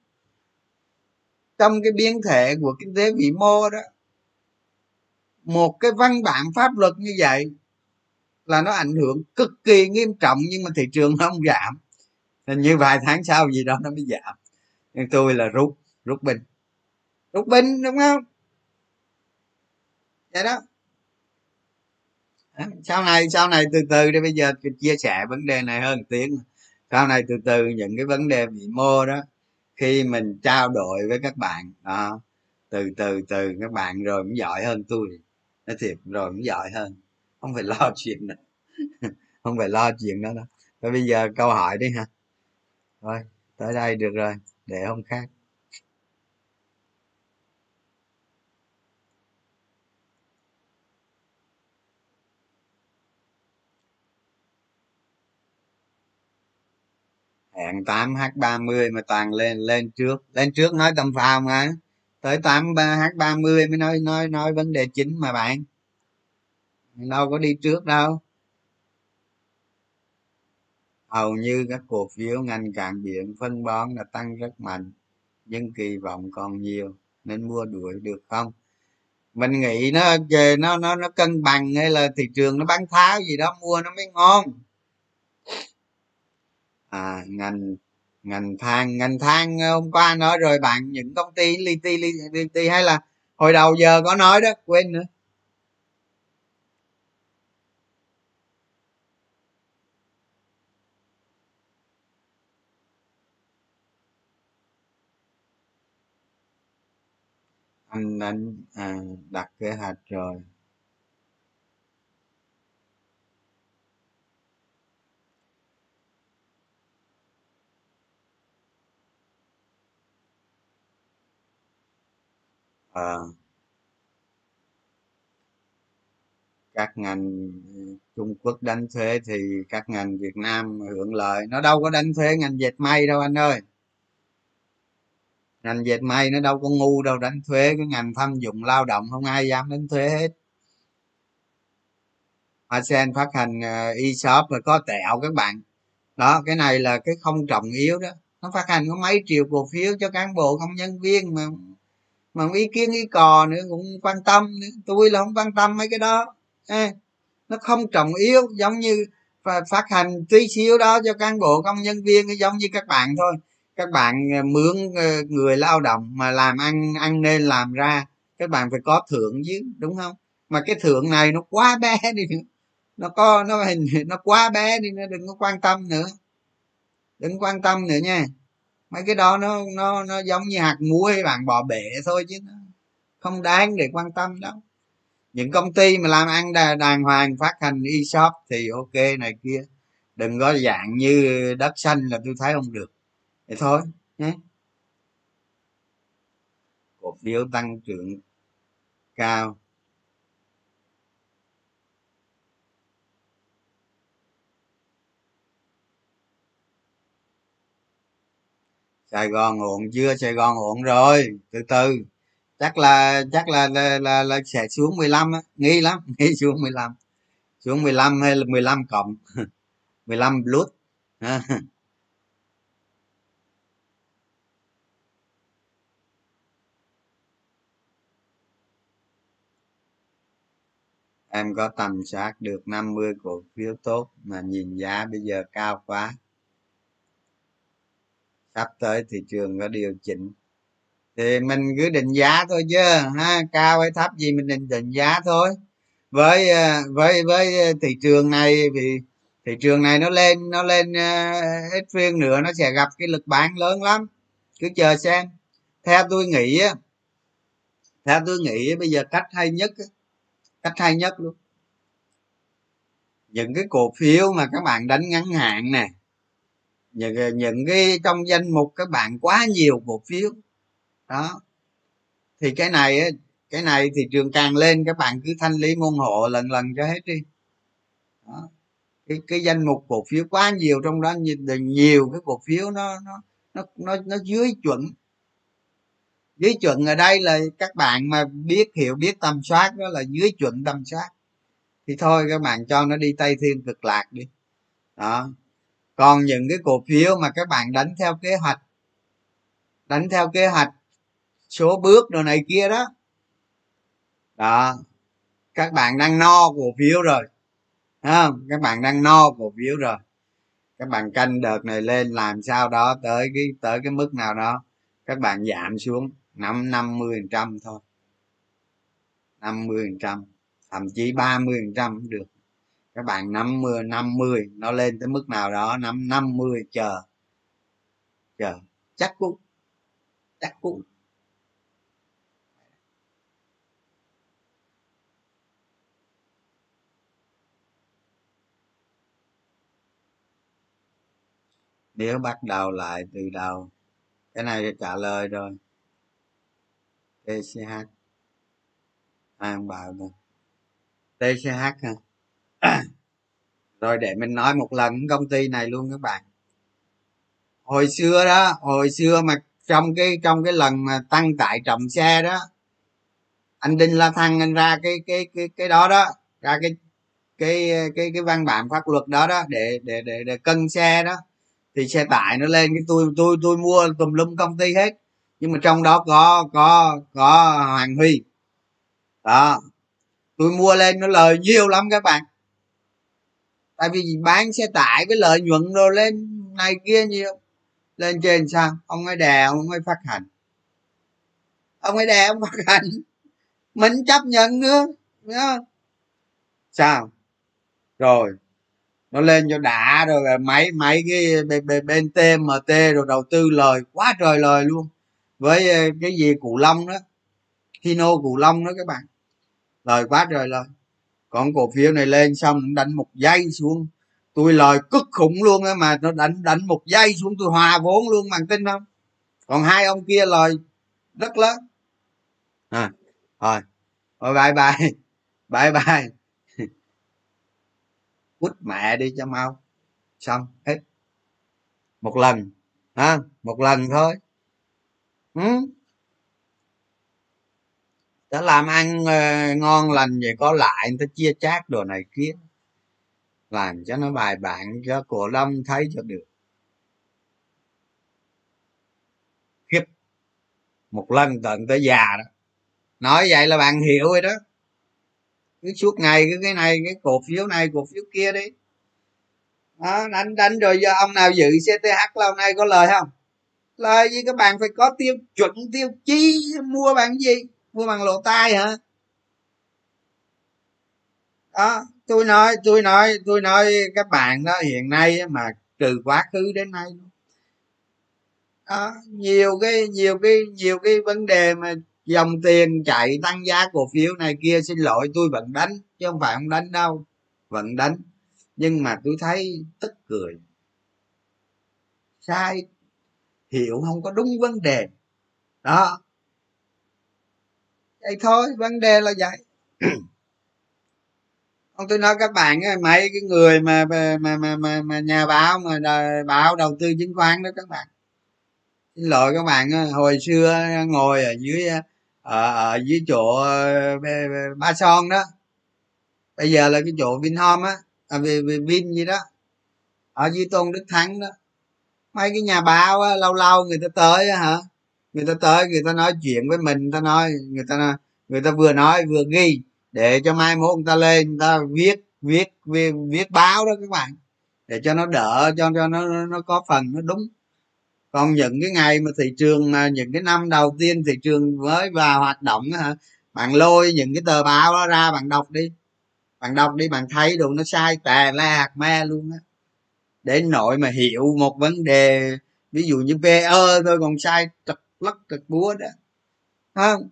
Trong cái biến thể của kinh tế vĩ mô đó, một cái văn bản pháp luật như vậy là nó ảnh hưởng cực kỳ nghiêm trọng, nhưng mà thị trường nó không giảm. Nên như vài tháng sau gì đó nó mới giảm. Nhưng tôi là rút rút binh. Rút binh, đúng không? Vậy đó sau này sau này từ từ đi, bây giờ chia sẻ vấn đề này hơn tiếng. Sau này từ từ những cái vấn đề bị mô đó, khi mình trao đổi với các bạn, đó, từ từ từ các bạn rồi cũng giỏi hơn tôi. Nói thiệt, rồi cũng giỏi hơn. Không phải lo chuyện đó. Không phải lo chuyện đó đâu. Thôi bây giờ câu hỏi đi ha. Thôi, tới đây được rồi, để hôm khác. Hẹn 8 h 30 mà toàn lên lên trước. Lên trước nói tầm phào mà. Tới 8 h 30 mới nói nói nói vấn đề chính mà bạn. Đâu có đi trước đâu. Hầu như các cổ phiếu ngành cạn biển phân bón đã tăng rất mạnh, nhưng kỳ vọng còn nhiều, nên mua đuổi được không? Mình nghĩ nó về nó nó nó cân bằng hay là thị trường nó bán tháo gì đó, mua nó mới ngon à ngành ngành than ngành than ờ, hôm qua nói rồi bạn những công ty li ti li, li ti hay là hồi đầu giờ có nói đó quên nữa. Anh anh à, đặt kế hoạch rồi. Ờ, các ngành trung quốc đánh thuế thì các ngành việt nam hưởng lợi. Nó đâu có đánh thuế ngành dệt may đâu anh ơi. Ngành dệt may nó đâu có ngu đâu, đánh thuế cái ngành thâm dụng lao động, không ai dám đánh thuế hết. Hoa sen phát hành ờ, e-shop rồi có tẹo các bạn. Đó, cái này là cái không trọng yếu đó. Nó phát hành có mấy triệu cổ phiếu cho cán bộ công nhân viên mà mà ý kiến ý cò nữa cũng quan tâm nữa. Tôi là không quan tâm mấy cái đó. À, nó không trọng yếu giống như phát hành tí xíu đó cho cán bộ công nhân viên giống như các bạn thôi. Các bạn ờ, mướn ờ, người lao động mà làm ăn ăn nên làm ra các bạn phải có thưởng chứ đúng không? Mà cái thưởng này nó quá bé đi nó có nó hình nó quá bé đi nó đừng có quan tâm nữa. Đừng quan tâm nữa nha mấy cái đó nó nó nó giống như hạt muối, bạn bỏ bể thôi chứ nó không đáng để quan tâm đâu. Những công ty mà làm ăn đàng hoàng, phát hành e-shop thì ok này kia. Đừng có dạng như đất xanh là tôi thấy không được. Thế thôi, nhé. Cổ phiếu tăng trưởng cao. Sài gòn ổn chưa? Sài gòn ổn rồi. Từ từ. Chắc là chắc là là, là, là sẽ xuống 15 á. Nghi lắm nghi xuống 15 xuống 15 hay là 15 cộng? 15 plus em có tầm soát được 50 cổ phiếu tốt mà nhìn giá bây giờ cao quá sắp tới thị trường có điều chỉnh. Thì mình cứ định giá thôi chứ, ha, cao hay thấp gì mình định định giá thôi. Với ờ, với với thị trường này thì thị trường này nó lên nó lên ờ, ít phiên nữa nó sẽ gặp cái lực bán lớn lắm. Cứ chờ xem. Theo tôi nghĩ á, theo tôi nghĩ bây giờ cách hay nhất cách hay nhất luôn. Những cái cổ phiếu mà các bạn đánh ngắn hạn nè những, những cái trong danh mục các bạn quá nhiều cổ phiếu. Đó. Thì cái này cái này thị trường càng lên các bạn cứ thanh lý môn hộ lần lần cho hết đi. Đó. cái cái danh mục cổ phiếu quá nhiều trong đó nhiều cái cổ phiếu nó nó nó nó, nó dưới chuẩn. Dưới chuẩn ở đây là các bạn mà biết hiểu biết tầm soát đó là dưới chuẩn tầm soát. Thì thôi các bạn cho nó đi tây thiên cực lạc đi. Đó còn những cái cổ phiếu mà các bạn đánh theo kế hoạch, đánh theo kế hoạch, số bước đồ này kia đó. Đó, các bạn đang no cổ phiếu rồi không các bạn đang no cổ phiếu rồi. Các bạn canh đợt này lên, làm sao đó, tới cái tới cái mức nào đó, các bạn giảm xuống năm năm mươi phần trăm thôi. năm mươi phần trăm, thậm chí ba mươi phần trăm được các bạn năm mươi năm mươi, nó lên tới mức nào đó, năm năm mươi, chờ. Chờ. Chắc cũng chắc cũng. Nếu bắt đầu lại từ đầu, cái này trả lời rồi. Tch ai bảo rồi? Tch ha rồi để mình nói một lần công ty này luôn các bạn. Hồi xưa đó, hồi xưa mà trong cái trong cái lần mà tăng tải trọng xe đó, anh đinh la thăng anh ra cái cái cái cái đó đó, ra cái cái cái cái văn bản pháp luật đó đó để để để để cân xe đó, thì xe tải nó lên cái tôi tôi tôi mua tùm lum công ty hết. Nhưng mà trong đó có có có hoàng huy. Đó, tôi mua lên nó lời nhiều lắm các bạn tại vì bán xe tải với lợi nhuận đồ lên này kia nhiều. Lên trên sao? Ông ấy đè ông ấy phát hành. Ông ấy đè ông phát hành. Mình chấp nhận nữa nhá sao? Rồi nó lên cho đã rồi máy máy cái bên, bên tmt rồi đầu tư lời quá trời lời luôn. Với ờ, cái gì? Cụ long đó. Hino cụ long đó các bạn. Lời quá trời lời còn cổ phiếu này lên xong đánh một giây xuống. Tôi lời cực khủng luôn á mà nó đánh đánh một giây xuống tôi hòa vốn luôn bằng tin không? Còn hai ông kia lời rất lớn. À, rồi. Rồi bye bye. Bye bye. Quýt mẹ đi cho mau. Xong hết. Một lần. Ha một lần thôi. Ừ ta làm ăn uh, ngon lành vậy có lại người ta chia chác đồ này kia. Làm cho nó bài bản cho cổ đông thấy cho được. Khiếp. Một lần tận tới già đó. Nói vậy là bạn hiểu rồi đó. Cứ suốt ngày cứ cái này cái cổ phiếu này cổ phiếu kia đi. Đó, đánh đánh rồi do ông nào dự cth lâu nay có lời không? Lời gì các bạn phải có tiêu chuẩn tiêu chí mua bạn gì? Mua bằng lộ tai hả? Đó tôi nói tôi nói tôi nói các bạn đó hiện nay mà từ quá khứ đến nay đó, nhiều cái nhiều cái nhiều cái vấn đề mà dòng tiền chạy tăng giá cổ phiếu này kia xin lỗi tôi vẫn đánh chứ không phải không đánh đâu vẫn đánh. Nhưng mà tôi thấy tức cười. Sai. Hiểu không có đúng vấn đề. Đó vậy thôi vấn đề là vậy. Không tôi nói các bạn mấy cái người mà mà mà mà, mà nhà báo mà báo đầu tư chứng khoán đó các bạn. Xin lỗi các bạn hồi xưa ngồi ở dưới ở, ở dưới chỗ ờ, ba son đó. Bây giờ là cái chỗ vinhome á à, về, về vin gì đó ở dưới tôn đức thắng đó. Mấy cái nhà báo á, lâu lâu người ta tới á, hả người ta tới người ta nói chuyện với mình người ta nói người ta người ta vừa nói vừa ghi để cho mai mốt người ta lên người ta viết viết viết, viết báo đó các bạn để cho nó đỡ cho cho nó nó có phần nó đúng. Còn những cái ngày mà thị trường mà những cái năm đầu tiên thị trường mới vào hoạt động hả bạn lôi những cái tờ báo đó ra bạn đọc đi. Bạn đọc đi bạn thấy đồ nó sai tè la hạt me luôn á. Đến nội mà hiểu một vấn đề ví dụ như pe thôi còn sai trật lắc cực búa đó. Không?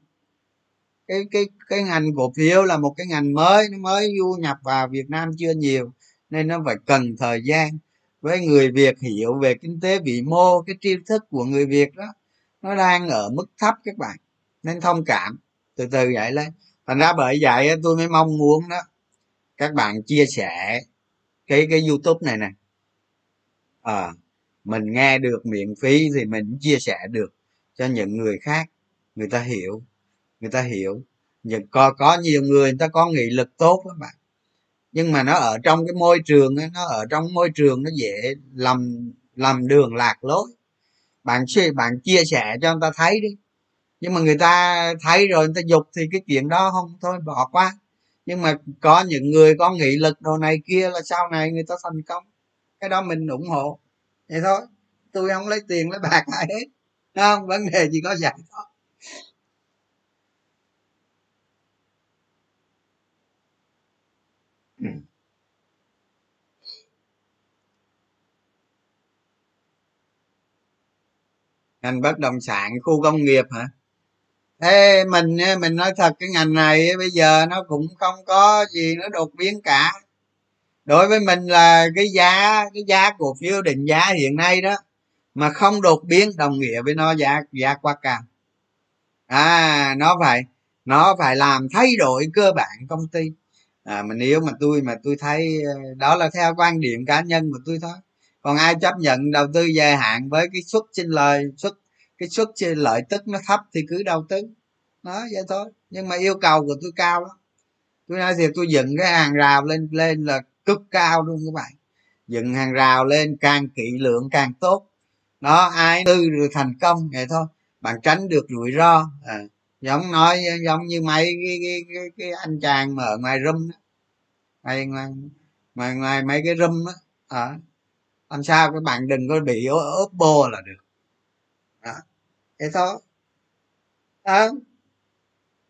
Cái cái cái ngành cổ phiếu là một cái ngành mới nó mới du nhập vào việt nam chưa nhiều nên nó phải cần thời gian. Với người việt hiểu về kinh tế vĩ mô cái tri thức của người việt đó nó đang ở mức thấp các bạn nên thông cảm. Từ từ vậy lên. Thành ra bởi vậy tôi mới mong muốn đó các bạn chia sẻ cái cái youtube này nè. À, mình nghe được miễn phí thì mình chia sẻ được cho những người khác. Người ta hiểu, người ta hiểu. Những có có nhiều người người ta có nghị lực tốt các bạn. Nhưng mà nó ở trong cái môi trường nó ở trong môi trường nó dễ làm làm đường lạc lối. Bạn bạn chia sẻ cho người ta thấy đi. Nhưng mà người ta thấy rồi, người ta dục thì cái chuyện đó không thôi, bỏ qua. Nhưng mà có những người có nghị lực đồ này kia là sau này người ta thành công. Cái đó mình ủng hộ. Vậy thôi. Tôi không lấy tiền lấy bạc ai hết không? Vấn đề chỉ có vậy thôi. Ngành bất động sản khu công nghiệp hả? Thế mình mình nói thật cái ngành này bây giờ nó cũng không có gì nó đột biến cả. Đối với mình là cái giá cái giá cổ phiếu định giá hiện nay đó mà không đột biến đồng nghĩa với nó giá giá quá cao. À nó phải nó phải làm thay đổi cơ bản công ty. À mà nếu mà tôi mà tôi thấy ờ, đó là theo quan điểm cá nhân của tôi thôi. Còn ai chấp nhận đầu tư dài hạn với cái suất sinh lời, suất, cái suất lợi tức nó thấp thì cứ đầu tư. Đó, vậy thôi. Nhưng mà yêu cầu của tôi cao lắm. Tôi nói thì tôi dựng cái hàng rào lên lên là cực cao luôn các bạn. Dựng hàng rào lên càng kỹ lượng càng tốt đó ai tư rồi thành công vậy thôi. Bạn tránh được rủi ro. À, giống nói giống như mấy cái, cái, cái, cái anh chàng mà ở ngoài rum đó. Ngoài ngoài ngoài, ngoài mấy cái rum á à, làm sao các bạn đừng có bị ốp bô là được. Đó. Thế thôi. Đó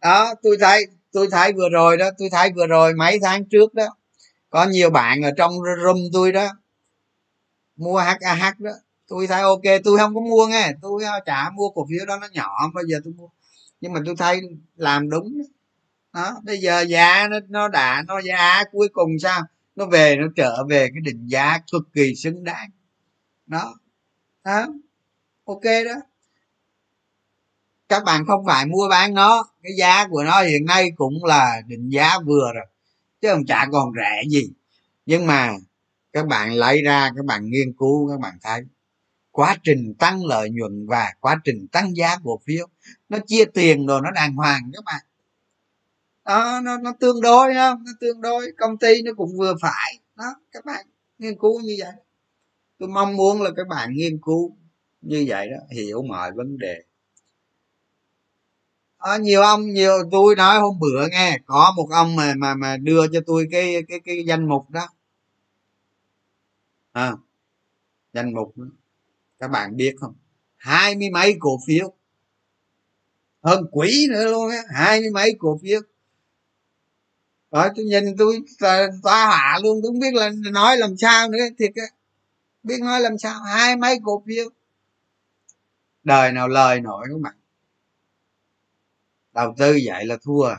đó tôi thấy tôi thấy vừa rồi đó tôi thấy vừa rồi mấy tháng trước đó có nhiều bạn ở trong room tôi đó mua HAH đó tôi thấy ok tôi không có mua nghe. Tôi à, chả mua cổ phiếu đó nó nhỏ bây giờ tôi mua. Nhưng mà tôi thấy làm đúng. Đó, đó. bây giờ giá nó nó đã nó giá cuối cùng sao? Nó về nó trở về cái định giá cực kỳ xứng đáng. Đó. Đó. Ok đó. Các bạn không phải mua bán nó. Cái giá của nó hiện nay cũng là định giá vừa rồi. Chứ không chả còn rẻ gì. Nhưng mà các bạn lấy ra các bạn nghiên cứu các bạn thấy quá trình tăng lợi nhuận và quá trình tăng giá cổ phiếu nó chia tiền rồi nó đàng hoàng các bạn. Đó nó, nó tương đối không? Nó tương đối công ty nó cũng vừa phải. Đó các bạn nghiên cứu như vậy. Tôi mong muốn là các bạn nghiên cứu như vậy đó hiểu mọi vấn đề. À, nhiều ông nhiều tôi nói hôm bữa nghe có một ông mà mà mà đưa cho tôi cái cái cái danh mục đó. À, danh mục đó các bạn biết không? Hai mươi mấy cổ phiếu. Hơn quỷ nữa luôn á, hai mươi mấy cổ phiếu. Rồi tôi nhìn tôi toa hạ luôn, tôi không biết là nói làm sao nữa, thiệt á. Biết nói làm sao, hai mấy cổ phiếu. Đời nào lời nổi các bạn. Đầu tư vậy là thua.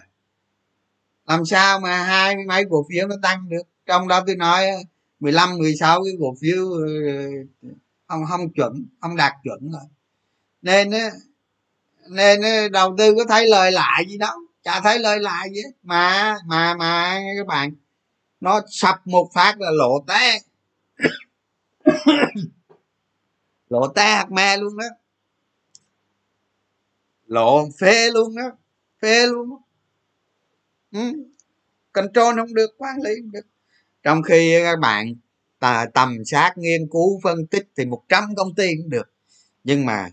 Làm sao mà hai mươi mấy cổ phiếu nó tăng được? Trong đó tôi nói 15 16 cái cổ phiếu ờ, ông không không chuẩn không đạt chuẩn rồi nên nên đầu tư có thấy lời lại gì đâu, chả thấy lời lại gì mà mà mà các bạn, nó sập một phát là lộ té lộ té hạt me luôn đó lộ phê luôn đó, phê luôn đó. Ừ. control không được, quản lý không được trong khi các bạn tầm sát nghiên cứu phân tích thì 100 công ty cũng được. Nhưng mà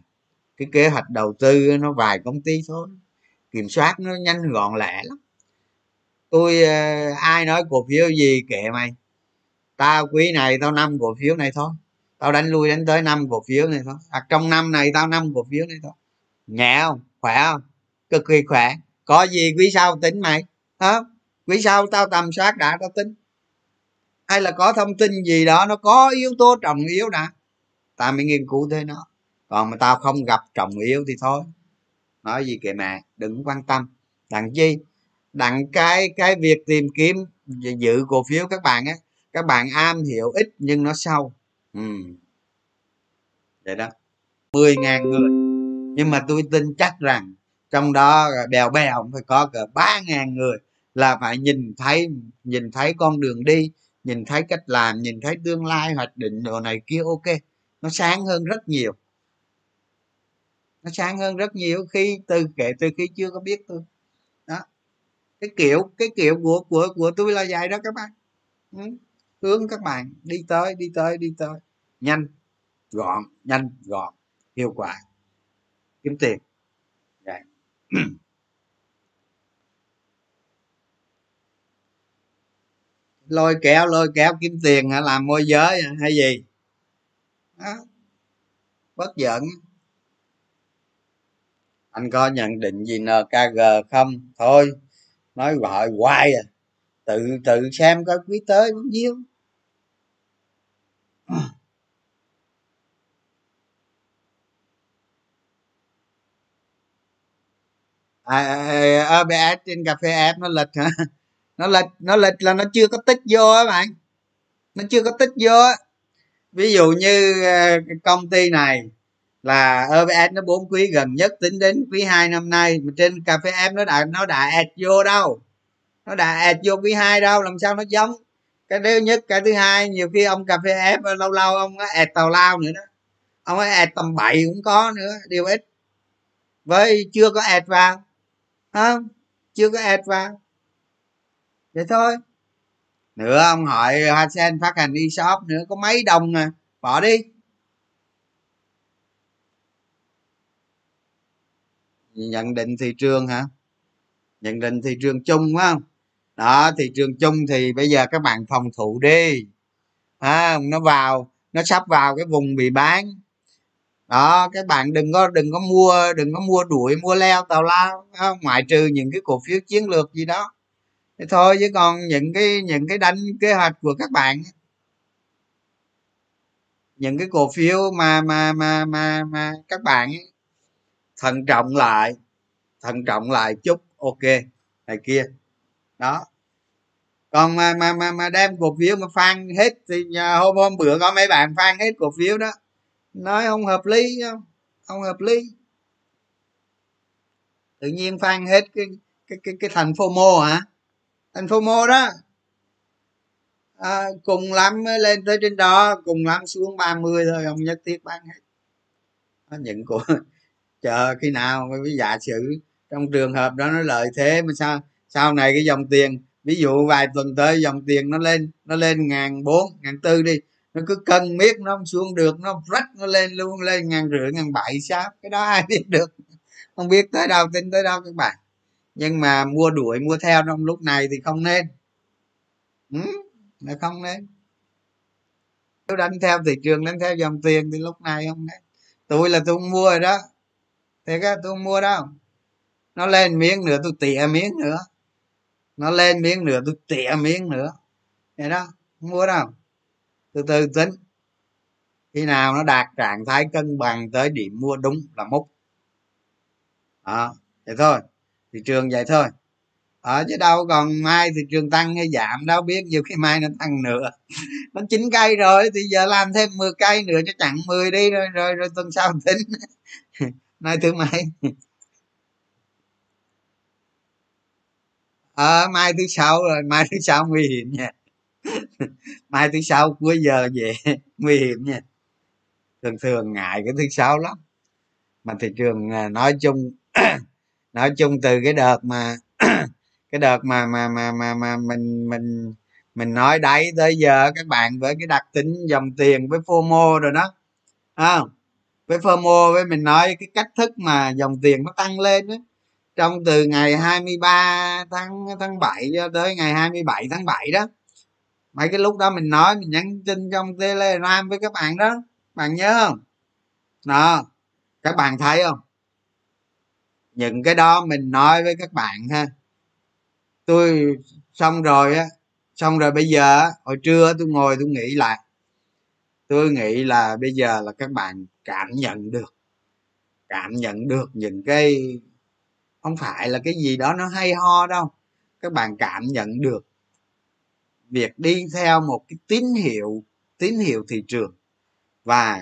cái kế hoạch đầu tư nó vài công ty thôi. Kiểm soát nó nhanh gọn lẹ lắm. Tôi ờ, ai nói cổ phiếu gì kệ mày. Tao quý này tao năm cổ phiếu này thôi. Tao đánh lui đánh tới năm cổ phiếu này thôi. À, trong năm này tao năm cổ phiếu này thôi. Nhẹ không? Khỏe không? Cực kỳ khỏe. Có gì quý sau tính mày? Hả? Quý sau tao tầm soát đã tao tính hay là có thông tin gì đó, nó có yếu tố trọng yếu đã. Ta mới nghiên cứu thế nó. Còn mà tao không gặp trọng yếu thì thôi. Nói gì kệ mẹ, đừng quan tâm. Đặng chi, đặng cái cái việc tìm kiếm giữ cổ phiếu các bạn á, các bạn am hiểu ít nhưng nó sâu. Ừ. vậy đó. 10.000 người. Nhưng mà tôi tin chắc rằng trong đó bèo bèo phải có cỡ ba ngàn người là phải nhìn thấy nhìn thấy con đường đi nhìn thấy cách làm, nhìn thấy tương lai, hoạch định đồ này kia, ok. Nó sáng hơn rất nhiều. Nó sáng hơn rất nhiều khi từ, kể từ khi chưa có biết tôi đó. Cái kiểu cái kiểu của của của tôi là vậy đó các bạn. Ừ. hướng các bạn đi tới đi tới đi tới. Nhanh, gọn nhanh, gọn, hiệu quả. Kiếm tiền. Vậy dạ. lôi kéo lôi kéo kiếm tiền hả? Làm môi giới hay gì? Đó. bất giận. Anh có nhận định gì nkg không? Thôi nói gọi hoài à. Tự tự xem coi quý tới bao nhiêu. À, à, à, à OBS trên cà phê app nó lịch hả? Nó lệch nó lệch là nó chưa có tích vô á bạn. Nó chưa có tích vô á. Ví dụ như ờ, công ty này là OBS nó bốn quý gần nhất tính đến quý hai năm nay, mà trên cà phê em nó đã nó đã ad vô đâu. Nó đã ad vô quý hai đâu, làm sao nó giống. Cái thứ nhất, cái thứ hai, nhiều khi ông cà phê ép ờ, lâu lâu ông có ad tàu lao nữa đó. Ông ấy ad tầm bảy cũng có nữa, điều ít. Với chưa có ad vào không chưa có ad vào vậy thôi. Nữa ông hỏi hoa sen phát hành đi shop nữa có mấy đồng à. Bỏ đi. Nhận định thị trường hả? Nhận định thị trường chung phải không? Đó thị trường chung thì bây giờ các bạn phòng thủ đi. À, nó vào nó sắp vào cái vùng bị bán. Đó các bạn đừng có đừng có mua đừng có mua đuổi mua leo tào lao ngoại trừ những cái cổ phiếu chiến lược gì đó thì thôi chứ còn những cái những cái đánh kế hoạch của các bạn những cái cổ phiếu mà mà mà mà mà các bạn ấy, thận trọng lại thận trọng lại chút ok này kia. Đó. Còn mà mà mà mà đem cổ phiếu mà phan hết thì hôm hôm bữa có mấy bạn phan hết cổ phiếu đó. Nói không hợp lý không không hợp lý. Tự nhiên phan hết cái cái cái cái thành fomo hả? Thành mô đó. À, cùng lắm lên tới trên đó cùng lắm xuống 30 thôi không nhất thiết bán hết. Những của chờ khi nào mới giả sử. Trong trường hợp đó nó lợi thế mà sao sau này cái dòng tiền ví dụ vài tuần tới dòng tiền nó lên nó lên ngàn bốn ngàn tư đi nó cứ cân miết nó không xuống được nó rách nó lên luôn lên ngàn rưỡi ngàn bảy sao cái đó ai biết được. Không biết tới đâu tin tới đâu các bạn nhưng mà mua đuổi mua theo trong lúc này thì không nên. Ừ, là không nên. Nếu đánh theo thị trường đánh theo dòng tiền thì lúc này không nên. Tôi là tôi không mua rồi đó. Thế cái tôi không mua đâu. Nó lên miếng nữa tôi tỉa miếng nữa. Nó lên miếng nữa tôi tỉa miếng nữa. Vậy đó không mua đâu. Từ từ tính. Khi nào nó đạt trạng thái cân bằng tới điểm mua đúng là múc đó vậy thôi thị trường vậy thôi. Ở chứ đâu còn mai thị trường tăng hay giảm đâu biết nhiều khi mai nó tăng nữa. Nó chín cây rồi thì giờ làm thêm 10 cây nữa cho chặn 10 đi rồi rồi, rồi tuần sau tính. Nay thứ mấy? Ờ à, mai thứ sáu rồi mai thứ sáu nguy hiểm nha. Mai thứ sáu cuối giờ về nguy hiểm nha. Thường thường ngại cái thứ sáu lắm. Mà thị trường à, nói chung nói chung từ cái đợt mà cái đợt mà mà mà mà mà mình mình mình nói đấy tới giờ các bạn với cái đặc tính dòng tiền với fomo rồi đó à, với fomo với mình nói cái cách thức mà dòng tiền nó tăng lên đó trong từ ngày 23 tháng tháng 7 cho tới ngày 27 tháng 7 đó mấy cái lúc đó mình nói mình nhắn tin trong telegram với các bạn đó bạn nhớ không? Đó các bạn thấy không? Những cái đó mình nói với các bạn ha. Tôi xong rồi á, xong rồi bây giờ hồi trưa tôi ngồi tôi nghĩ lại. Tôi nghĩ là bây giờ là các bạn cảm nhận được, cảm nhận được những cái, không phải là cái gì đó nó hay ho đâu. Các bạn cảm nhận được việc đi theo một cái tín hiệu tín hiệu thị trường và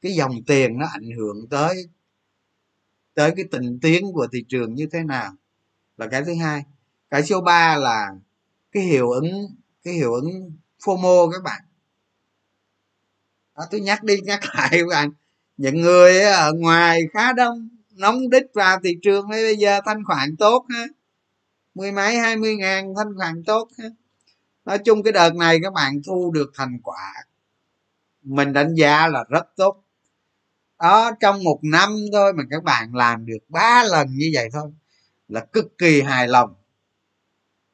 cái dòng tiền nó ảnh hưởng tới tới cái tình tiến của thị trường như thế nào là cái thứ hai. Cái số ba là cái hiệu ứng cái hiệu ứng fomo các bạn. Đó, tôi nhắc đi nhắc lại các bạn những người ở ngoài khá đông nóng đích vào thị trường bây giờ thanh khoản tốt ha. Mười mấy hai mươi ngàn thanh khoản tốt ha. Nói chung cái đợt này các bạn thu được thành quả. Mình đánh giá là rất tốt đó trong một năm thôi mà các bạn làm được ba lần như vậy thôi là cực kỳ hài lòng.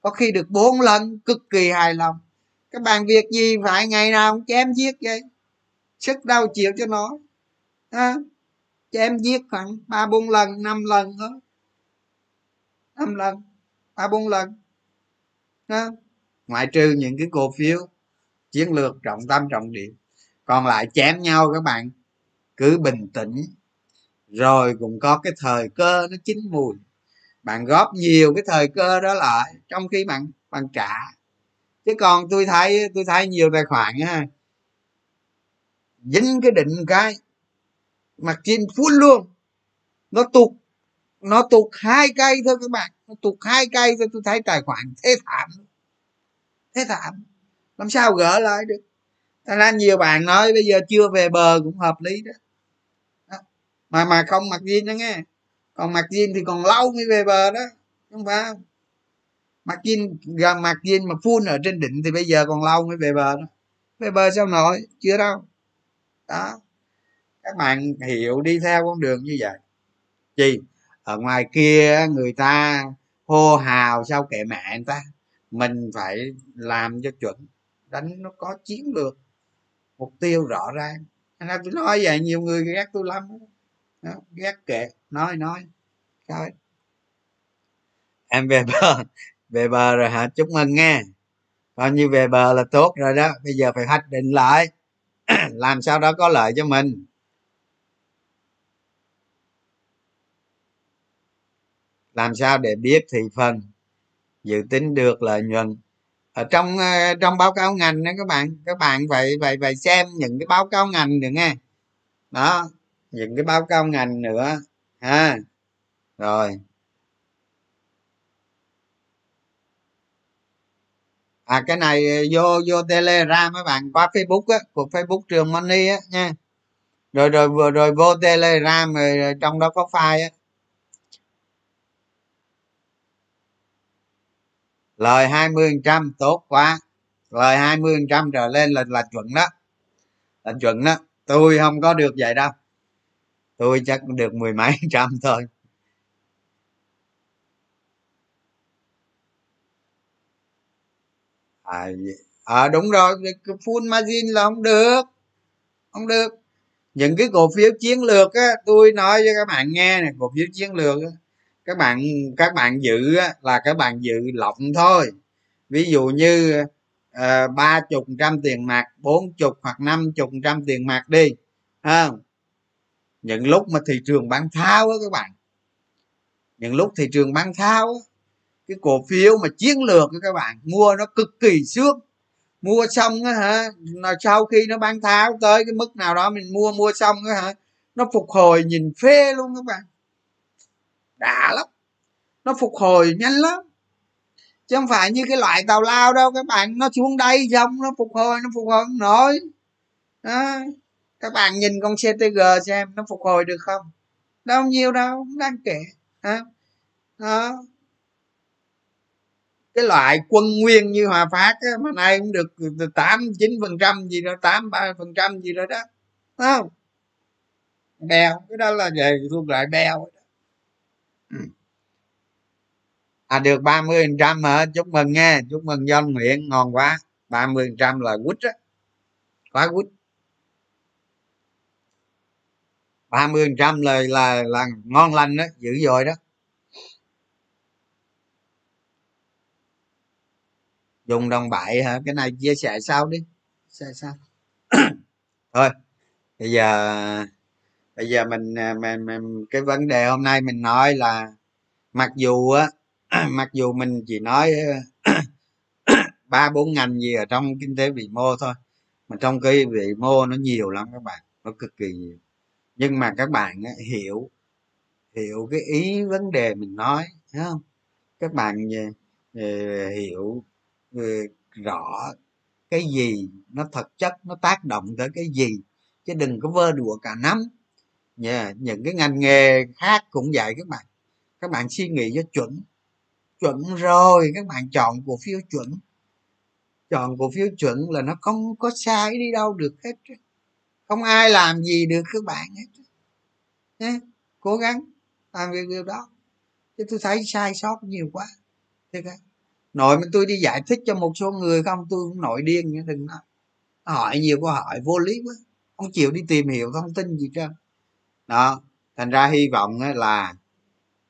Có khi được bốn lần cực kỳ hài lòng. Các bạn việc gì phải ngày nào cũng chém giết vậy? Sức đau chịu cho nó à, chém giết khoảng ba bốn lần năm lần thôi. Năm lần ba bốn lần à, ngoại trừ những cái cổ phiếu chiến lược trọng tâm trọng điểm. Còn lại chém nhau các bạn cứ bình tĩnh. Rồi cũng có cái thời cơ nó chín mùi. Bạn góp nhiều cái thời cơ đó lại, trong khi bạn bạn trả. Chứ còn tôi thấy tôi thấy nhiều tài khoản á, dính cái định cái mặt trên phun luôn. Nó tụt nó tụt hai cây thôi các bạn. Nó tụt hai cây thôi, tôi thấy tài khoản thế thảm. Thế thảm. Làm sao gỡ lại được? Thành ra nhiều bạn nói bây giờ chưa về bờ cũng hợp lý đó mà mà không mặc jean đó nghe. Còn mặc jean thì còn lâu mới về bờ đó, không phải không? Mặc jean gần mặc jean mà phun ở trên đỉnh thì bây giờ còn lâu mới về bờ đó. Về bờ sao nổi? Chưa đâu. Đó. Các bạn hiểu đi theo con đường như vậy. Gì ở ngoài kia người ta hô hào sao kệ mẹ người ta. Mình phải làm cho chuẩn. Đánh nó có chiến lược. Mục tiêu rõ ràng. Anh em tôi nói vậy, nhiều người ghét tôi lắm đó, ghét kệ. Nói nói. Thôi. Em về bờ. Về bờ rồi hả? Chúc mừng nghe bao nhiêu về bờ là tốt rồi đó. Bây giờ phải hoạch định lại. Làm sao đó có lợi cho mình. Làm sao để biết thị phần? Dự tính được lợi nhuận. Ở trong ờ, trong báo cáo ngành đó các bạn. Các bạn phải phải phải xem những cái báo cáo ngành được nghe. Đó những cái báo cáo ngành nữa ha. Rồi. À cái này vô vô telegram mấy bạn qua facebook á của facebook trường money á nha. Rồi rồi vừa rồi vô telegram rồi, rồi trong đó có file á. Lời 20 trăm tốt quá. Lời 20% trở lên là là chuẩn đó. Là chuẩn đó. Tôi không có được vậy đâu tôi chắc được mười mấy trăm thôi. À, à đúng rồi full margin là không được không được. Những cái cổ phiếu chiến lược á tôi nói cho các bạn nghe này cổ phiếu chiến lược á, các bạn các bạn giữ á, là các bạn giữ lỏng thôi. Ví dụ như ờ, ba chục trăm tiền mặt bốn chục hoặc năm chục trăm tiền mặt đi ha những lúc mà thị trường bán tháo á các bạn. Những lúc thị trường bán tháo á, cái cổ phiếu mà chiến lược các bạn mua nó cực kỳ sướng. Mua xong á hả là sau khi nó bán tháo tới cái mức nào đó mình mua mua xong á hả nó phục hồi nhìn phê luôn các bạn. Đã lắm. Nó phục hồi nhanh lắm. Chứ không phải như cái loại tàu lao đâu các bạn nó xuống đây xong nó phục hồi nó phục hồi không nổi. Đó các bạn nhìn con ctg xem nó phục hồi được không? Đâu nhiều đâu không đáng kể hả? Đó cái loại quân nguyên như hòa phát á, mà nay cũng được tám chín phần trăm gì đó tám ba phần trăm gì đó đó không? Bèo cái đó là về thuộc lại bèo ừ. à được 30 phần trăm hả? Chúc mừng nghe, chúc mừng do nguyện ngon quá. 30 phần trăm là quýt á. Quá quýt. 30 phần trăm là là là ngon lành đó dữ dội đó. Dùng đồng bại hả? Cái này chia sẻ sau đi. Sẻ sau. Thôi bây giờ bây giờ mình, à, mình, mình cái vấn đề hôm nay mình nói là mặc dù á mặc dù mình chỉ nói ba bốn ngành gì ở trong kinh tế vĩ mô thôi mà trong cái vĩ mô nó nhiều lắm các bạn nó cực kỳ nhiều nhưng mà các bạn hiểu hiểu cái ý vấn đề mình nói, thấy không? Các bạn ờ, ờ, hiểu ờ, rõ cái gì nó thực chất, nó tác động tới cái gì. Chứ đừng có vơ đùa cả nắm yeah. những cái ngành nghề khác cũng vậy các bạn. Các bạn suy nghĩ cho chuẩn. Chuẩn rồi, các bạn chọn cổ phiếu chuẩn. Chọn cổ phiếu chuẩn là nó không có sai đi đâu được hết không ai làm gì được các bạn hết. Nha? cố gắng làm việc điều đó. Chứ tôi thấy sai sót nhiều quá. Thế cái nội mà tôi đi giải thích cho một số người không, tôi cũng nội điên như đừng nói. Hỏi nhiều câu hỏi vô lý quá. Không chịu đi tìm hiểu thông tin gì trơn. Đó, thành ra hy vọng là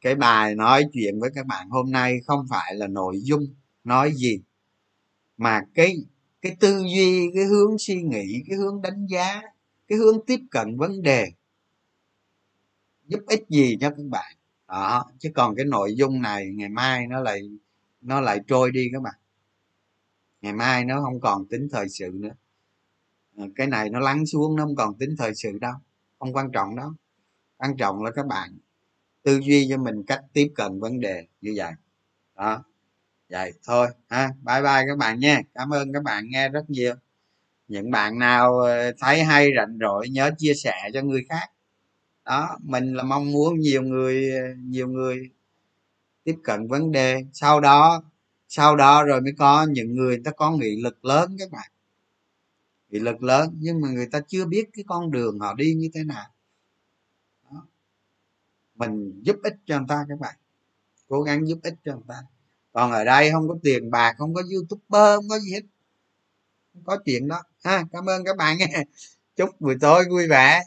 cái bài nói chuyện với các bạn hôm nay không phải là nội dung nói gì, mà cái cái tư duy, cái hướng suy nghĩ, cái hướng đánh giá cái hướng tiếp cận vấn đề, giúp ích gì cho các bạn. Đó, chứ còn cái nội dung này ngày mai nó lại nó lại trôi đi các bạn. Ngày mai nó không còn tính thời sự nữa. Ờ, cái này nó lắng xuống, nó không còn tính thời sự đâu, không quan trọng đó quan trọng là các bạn tư duy cho mình cách tiếp cận vấn đề như vậy. Đó, vậy thôi ha. Bye bye các bạn nha. Cảm ơn các bạn nghe rất nhiều những bạn nào ờ, thấy hay rảnh rỗi nhớ chia sẻ cho người khác. Đó, mình là mong muốn nhiều người ờ, nhiều người tiếp cận vấn đề. Sau đó sau đó rồi mới có những người ta có nghị lực lớn các bạn. Nghị lực lớn, nhưng mà người ta chưa biết cái con đường họ đi như thế nào. Đó. mình giúp ích cho người ta các bạn. Cố gắng giúp ích cho người ta. Còn ở đây không có tiền bạc, không có youtuber, không có gì hết. Không có chuyện đó ha cảm ơn các bạn. Chúc buổi tối vui vẻ.